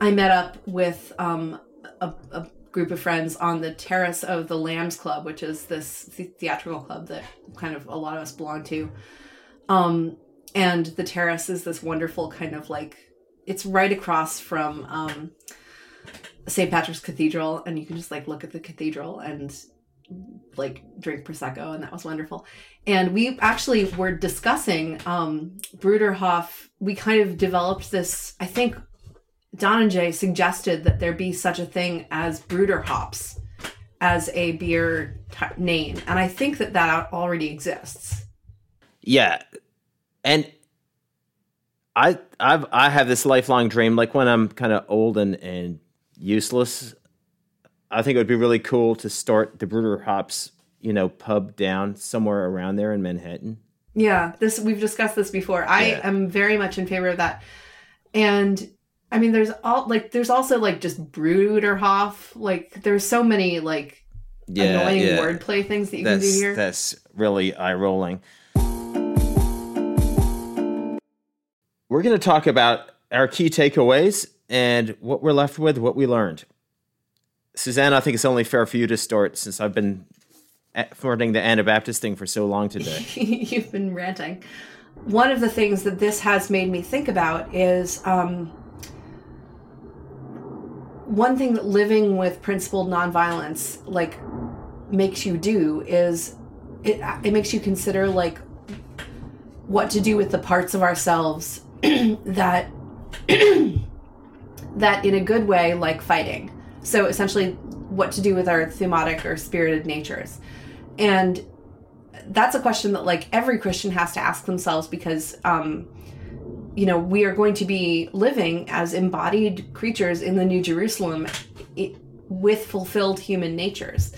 I met up with um, a, a, group of friends on the terrace of the Lambs Club, which is this theatrical club that kind of a lot of us belong to. Um, and the terrace is this wonderful kind of like, it's right across from um, St. Patrick's Cathedral, and you can just like look at the cathedral and like drink prosecco and that was wonderful and we actually were discussing um bruderhof we kind of developed this i think don and jay suggested that there be such a thing as bruder hops as a beer t- name and i think that that already exists yeah and i i've i have this lifelong dream like when i'm kind of old and and useless I think it would be really cool to start the Bruder Hops, you know, pub down somewhere around there in Manhattan. Yeah, this we've discussed this before. I yeah. am very much in favor of that. And I mean there's all like there's also like just Bruderhof. Like there's so many like yeah, annoying yeah. wordplay things that you that's, can do here. That's really eye rolling. We're going to talk about our key takeaways and what we're left with, what we learned. Suzanne, I think it's only fair for you to start since I've been flirting the Anabaptist thing for so long today. You've been ranting. One of the things that this has made me think about is um, one thing that living with principled nonviolence like makes you do is it it makes you consider like what to do with the parts of ourselves that that in a good way like fighting so essentially, what to do with our thumotic or spirited natures. And that's a question that like every Christian has to ask themselves because um you know, we are going to be living as embodied creatures in the New Jerusalem with fulfilled human natures.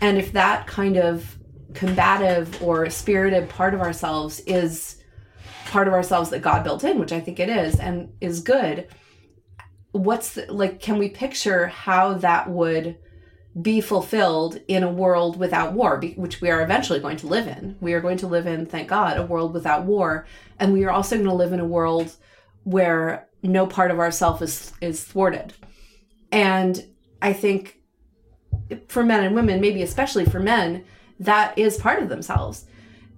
And if that kind of combative or spirited part of ourselves is part of ourselves that God built in, which I think it is, and is good, what's the, like can we picture how that would be fulfilled in a world without war which we are eventually going to live in? We are going to live in thank god a world without war and we are also going to live in a world where no part of ourself is is thwarted. And i think for men and women maybe especially for men that is part of themselves.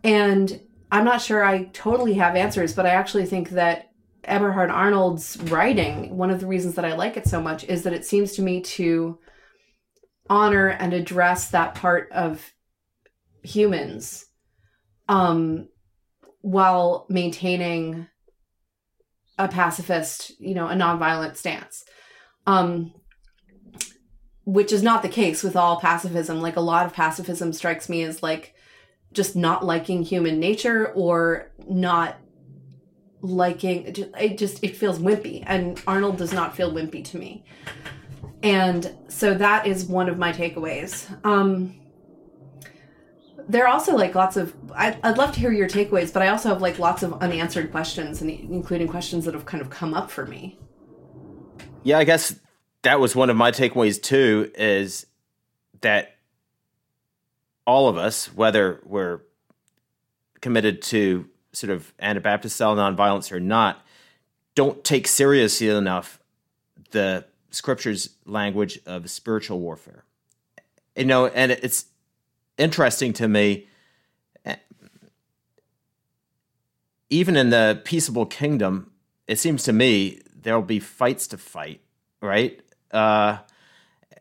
And i'm not sure i totally have answers but i actually think that Eberhard Arnold's writing, one of the reasons that I like it so much is that it seems to me to honor and address that part of humans um while maintaining a pacifist, you know, a nonviolent stance. Um, which is not the case with all pacifism. Like a lot of pacifism strikes me as like just not liking human nature or not liking it just it feels wimpy and Arnold does not feel wimpy to me. And so that is one of my takeaways. Um there are also like lots of I, would love to hear your takeaways but i also have like lots of unanswered questions and including questions that have kind of come up for me yeah i guess that was one of my takeaways too is that all of us whether we're committed to sort of anabaptist style nonviolence or not don't take seriously enough the scripture's language of spiritual warfare you know and it's interesting to me. Even in the peaceable kingdom, it seems to me there'll be fights to fight, right? Uh,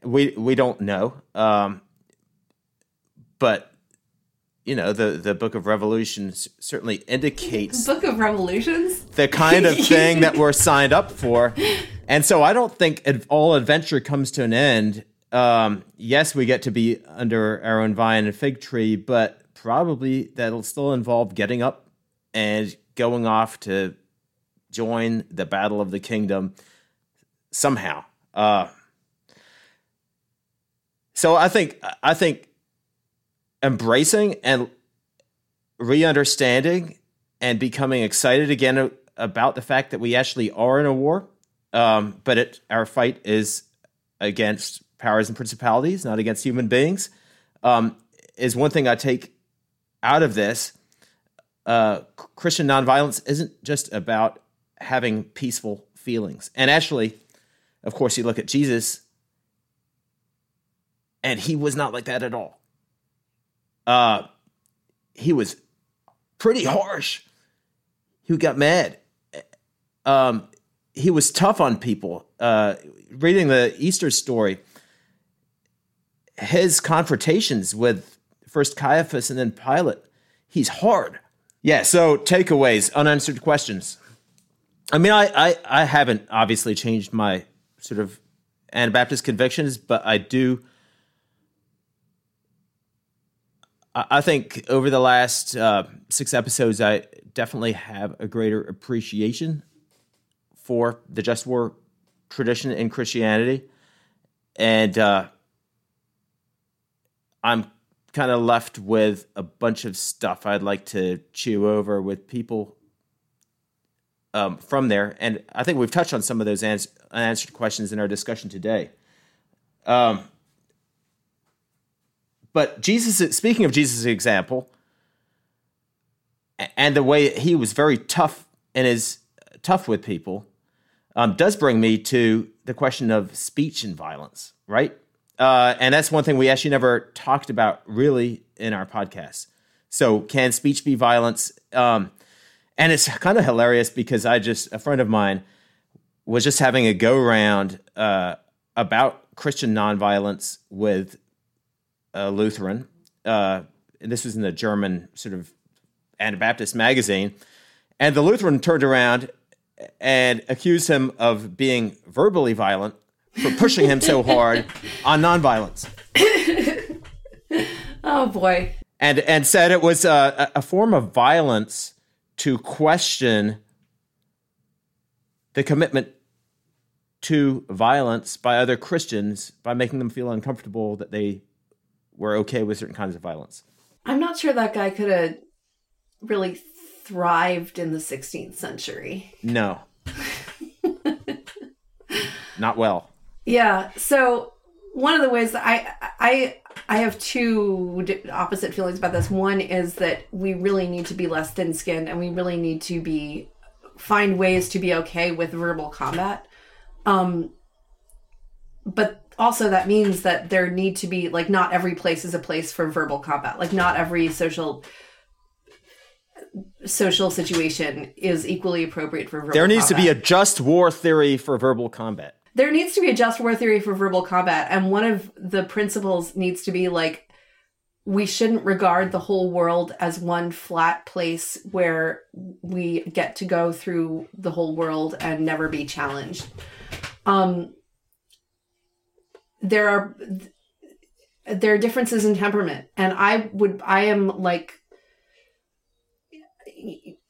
we we don't know, um, but you know the the Book of Revolutions certainly indicates Book of Revolutions? the kind of thing that we're signed up for, and so I don't think all adventure comes to an end. Um, yes, we get to be under our own vine and fig tree, but probably that'll still involve getting up and going off to join the battle of the kingdom somehow. Uh, so I think I think embracing and re-understanding and becoming excited again about the fact that we actually are in a war, um, but it, our fight is against powers and principalities, not against human beings, um, is one thing I take out of this. Uh, Christian nonviolence isn't just about having peaceful feelings. And actually, of course, you look at Jesus, and he was not like that at all. Uh, he was pretty harsh. He got mad. Um, he was tough on people. Uh, reading the Easter story, his confrontations with first Caiaphas and then Pilate, he's hard. Yeah, so takeaways, unanswered questions. I mean, I, I, I haven't obviously changed my sort of Anabaptist convictions, but I do. I think over the last uh, six episodes, I definitely have a greater appreciation for the just war tradition in Christianity. And uh, I'm kind of left with a bunch of stuff I'd like to chew over with people um, from there. And I think we've touched on some of those ans- unanswered questions in our discussion today. Um, but Jesus, speaking of Jesus' example, and the way he was very tough and is tough with people, um, does bring me to the question of speech and violence, right? Uh, and that's one thing we actually never talked about really in our podcast. So, can speech be violence? Um, and it's kind of hilarious because I just, a friend of mine was just having a go round uh, about Christian nonviolence with a Lutheran. Uh, and this was in the German sort of Anabaptist magazine. And the Lutheran turned around and accused him of being verbally violent for pushing him so hard on nonviolence. oh boy. And and said it was a, a form of violence to question the commitment to violence by other Christians by making them feel uncomfortable that they were okay with certain kinds of violence. I'm not sure that guy could have really thrived in the 16th century. No. not well. Yeah. So one of the ways that I I I have two opposite feelings about this. One is that we really need to be less thin-skinned, and we really need to be find ways to be okay with verbal combat. Um, but also that means that there need to be like not every place is a place for verbal combat. Like not every social social situation is equally appropriate for verbal There needs combat. to be a just war theory for verbal combat there needs to be a just war theory for verbal combat and one of the principles needs to be like we shouldn't regard the whole world as one flat place where we get to go through the whole world and never be challenged. Um, there are there are differences in temperament, and I would I am like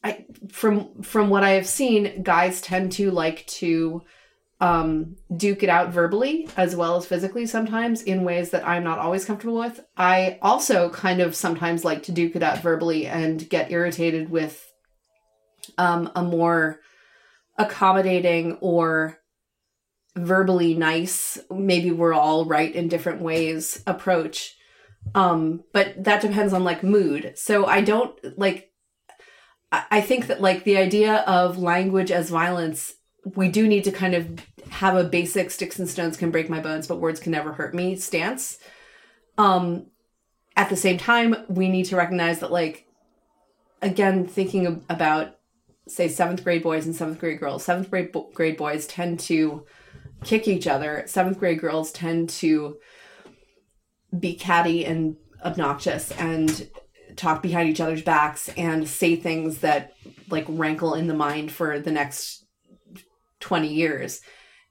I from from what I have seen, guys tend to like to um, duke it out verbally as well as physically sometimes in ways that I'm not always comfortable with. I also kind of sometimes like to duke it out verbally and get irritated with um, a more accommodating or verbally nice, maybe we're all right in different ways approach. Um, but that depends on like mood. So I don't like, I think that like the idea of language as violence we do need to kind of have a basic sticks and stones can break my bones, but words can never hurt me stance. Um, at the same time, we need to recognize that, like, again, thinking about, say, seventh grade boys and seventh grade girls, seventh grade, bo- grade boys tend to kick each other, seventh grade girls tend to be catty and obnoxious and talk behind each other's backs and say things that like rankle in the mind for the next 20 years.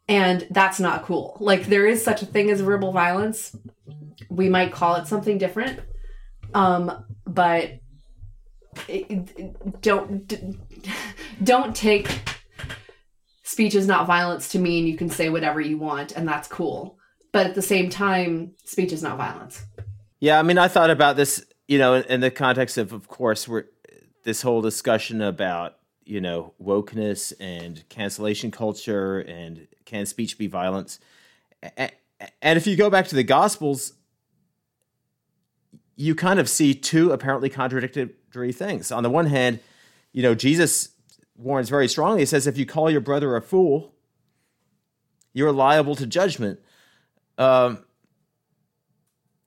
And that's not cool. Like, there is such a thing as verbal violence. We might call it something different. Um, but it, it, don't don't take speech is not violence to mean you can say whatever you want and that's cool. But at the same time, speech is not violence. Yeah, I mean, I thought about this, you know, in, in the context of, of course, we're this whole discussion about you know wokeness and cancellation culture and can speech be violence and if you go back to the gospels you kind of see two apparently contradictory things on the one hand you know jesus warns very strongly he says if you call your brother a fool you're liable to judgment um,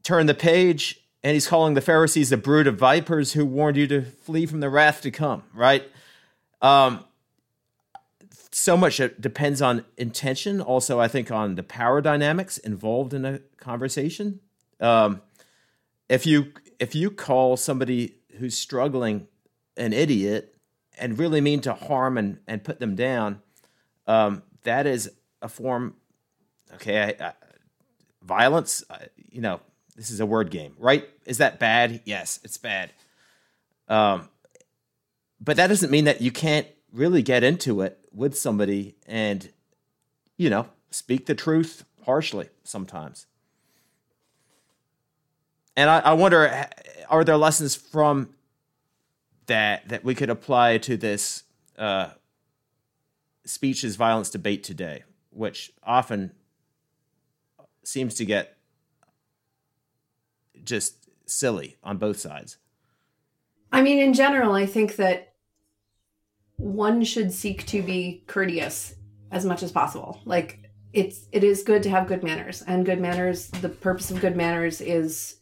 turn the page and he's calling the pharisees a brood of vipers who warned you to flee from the wrath to come right um, so much depends on intention. Also, I think on the power dynamics involved in a conversation. Um, if you if you call somebody who's struggling an idiot and really mean to harm and, and put them down, um, that is a form. Okay, I, I, violence. Uh, you know, this is a word game, right? Is that bad? Yes, it's bad. Um, but that doesn't mean that you can't really get into it with somebody and you know speak the truth harshly sometimes and I, I, wonder are there lessons from that that we could apply to this uh, speech violence debate today which often seems to get just silly on both sides i mean in general i think that one should seek to be courteous as much as possible. Like it's it is good to have good manners and good manners the purpose of good manners is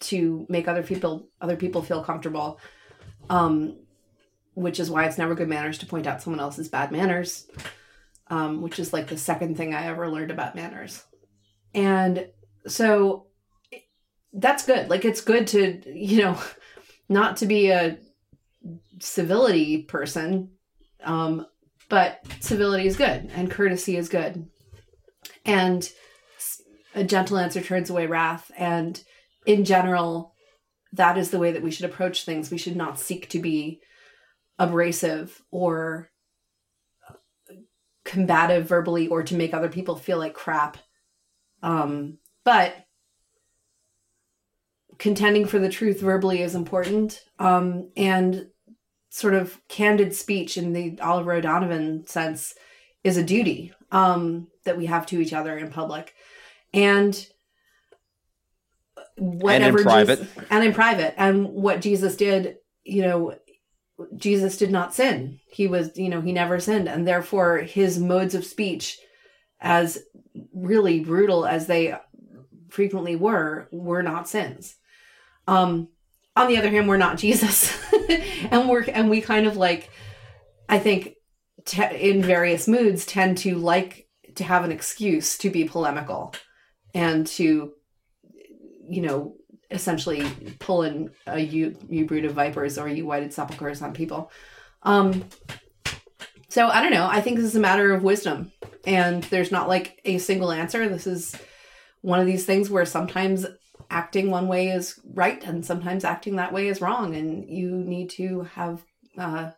to make other people other people feel comfortable um which is why it's never good manners to point out someone else's bad manners um which is like the second thing i ever learned about manners and so that's good like it's good to you know not to be a civility person um, but civility is good and courtesy is good. And a gentle answer turns away wrath. And in general, that is the way that we should approach things. We should not seek to be abrasive or combative verbally or to make other people feel like crap. Um, but contending for the truth verbally is important. Um, and sort of candid speech in the Oliver O'Donovan sense is a duty um, that we have to each other in public. And whatever and in private. Jesus, and in private. And what Jesus did, you know, Jesus did not sin. He was, you know, he never sinned. And therefore his modes of speech, as really brutal as they frequently were, were not sins. Um, on the other hand, we're not Jesus. and we're and we kind of like i think te- in various moods tend to like to have an excuse to be polemical and to you know essentially pulling a you you brood of vipers or you whited sepulchres on people. Um, so I don't know. I think this is a matter of wisdom, and there's not like a single answer. This is one of these things where sometimes acting one way is right and sometimes acting that way is wrong, and you need to have uh,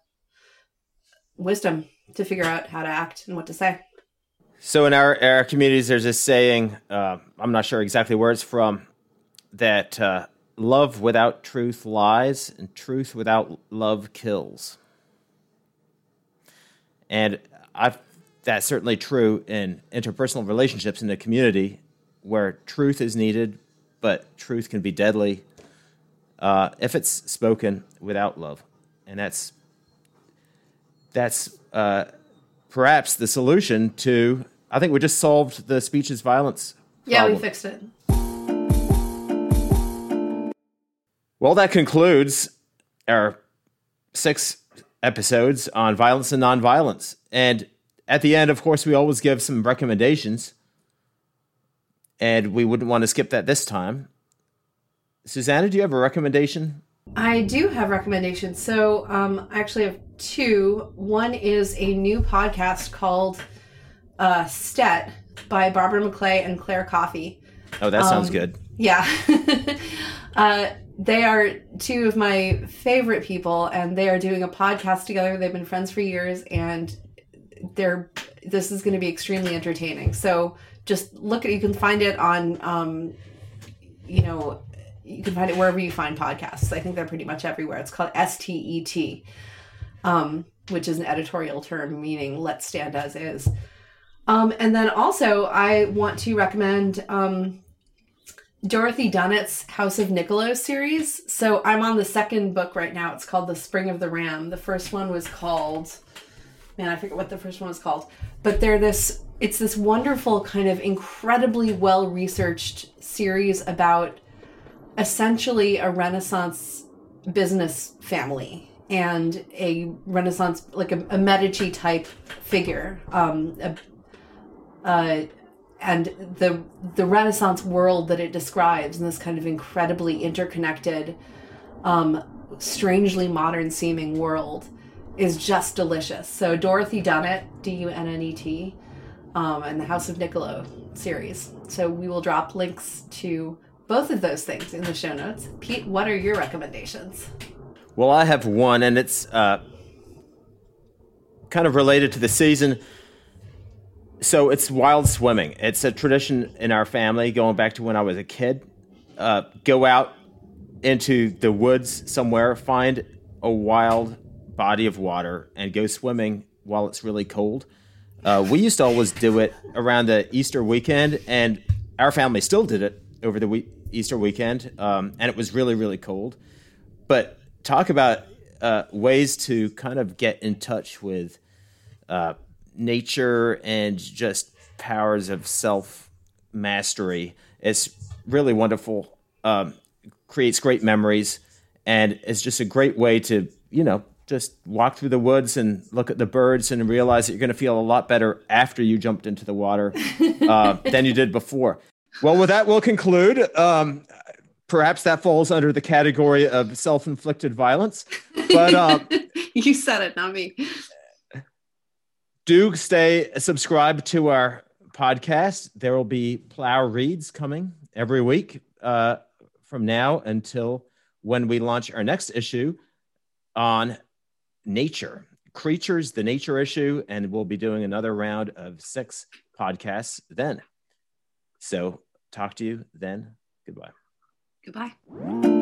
wisdom to figure out how to act and what to say. So in our, our communities, there's this saying. Uh, I'm not sure exactly where it's from. That uh, love without truth lies, and truth without love kills. And I've, that's certainly true in interpersonal relationships in the community where truth is needed, but truth can be deadly uh, if it's spoken without love. And that's, that's uh, perhaps the solution to, I think we just solved the speech is violence. Yeah, we fixed it. Well, that concludes our six episodes on violence and nonviolence. And at the end, of course, we always give some recommendations. And we wouldn't want to skip that this time. Susannah, do you have a recommendation? I do have recommendations. So um, I actually have two. One is a new podcast called uh, Stet by Barbara McClay and Clare Coffey. Oh, that sounds Um, good. Yeah. uh, they are two of my favorite people, and they are doing a podcast together. They've been friends for years, and they're this is going to be extremely entertaining. So just look at you can find it on, um, you know, you can find it wherever you find podcasts. I think they're pretty much everywhere. It's called S T E T, um, which is an editorial term meaning "Let's stand as is." Um, and then also, I want to recommend um, Dorothy Dunnett's House of Niccolo series. So I'm on the second book right now. It's called The Spring of the Ram. The first one was called, man, I forget what the first one was called. But they're this, it's this wonderful kind of incredibly well researched series about essentially a Renaissance business family and a Renaissance, like a, a Medici type figure, um, a, uh, and the the Renaissance world that it describes in this kind of incredibly interconnected, um, strangely modern seeming world is just delicious. So Dorothy Dunnett, D U N N E T, um, and the House of Niccolo series. So we will drop links to both of those things in the show notes. Pete, what are your recommendations? Well, I have one, and it's uh, kind of related to the season. So it's wild swimming. It's a tradition in our family going back to when I was a kid. Uh, go out into the woods somewhere, find a wild body of water, and go swimming while it's really cold. Uh, we used to always do it around the Easter weekend, and our family still did it over the we- Easter weekend, um, and it was really, really cold. But talk about uh, ways to kind of get in touch with uh, nature and just powers of self mastery. It's really wonderful. Um, creates great memories, and it's just a great way to you know just walk through the woods and look at the birds and realize that you're going to feel a lot better after you jumped into the water uh, than you did before. Well, with that, we'll conclude. Um, perhaps that falls under the category of self-inflicted violence, but. Uh, you said it, not me. Do stay subscribed to our podcast. There will be Plough reads coming every week uh, from now until when we launch our next issue on nature, creatures, the nature issue, and we'll be doing another round of six podcasts then. So, talk to you then. Goodbye. Goodbye.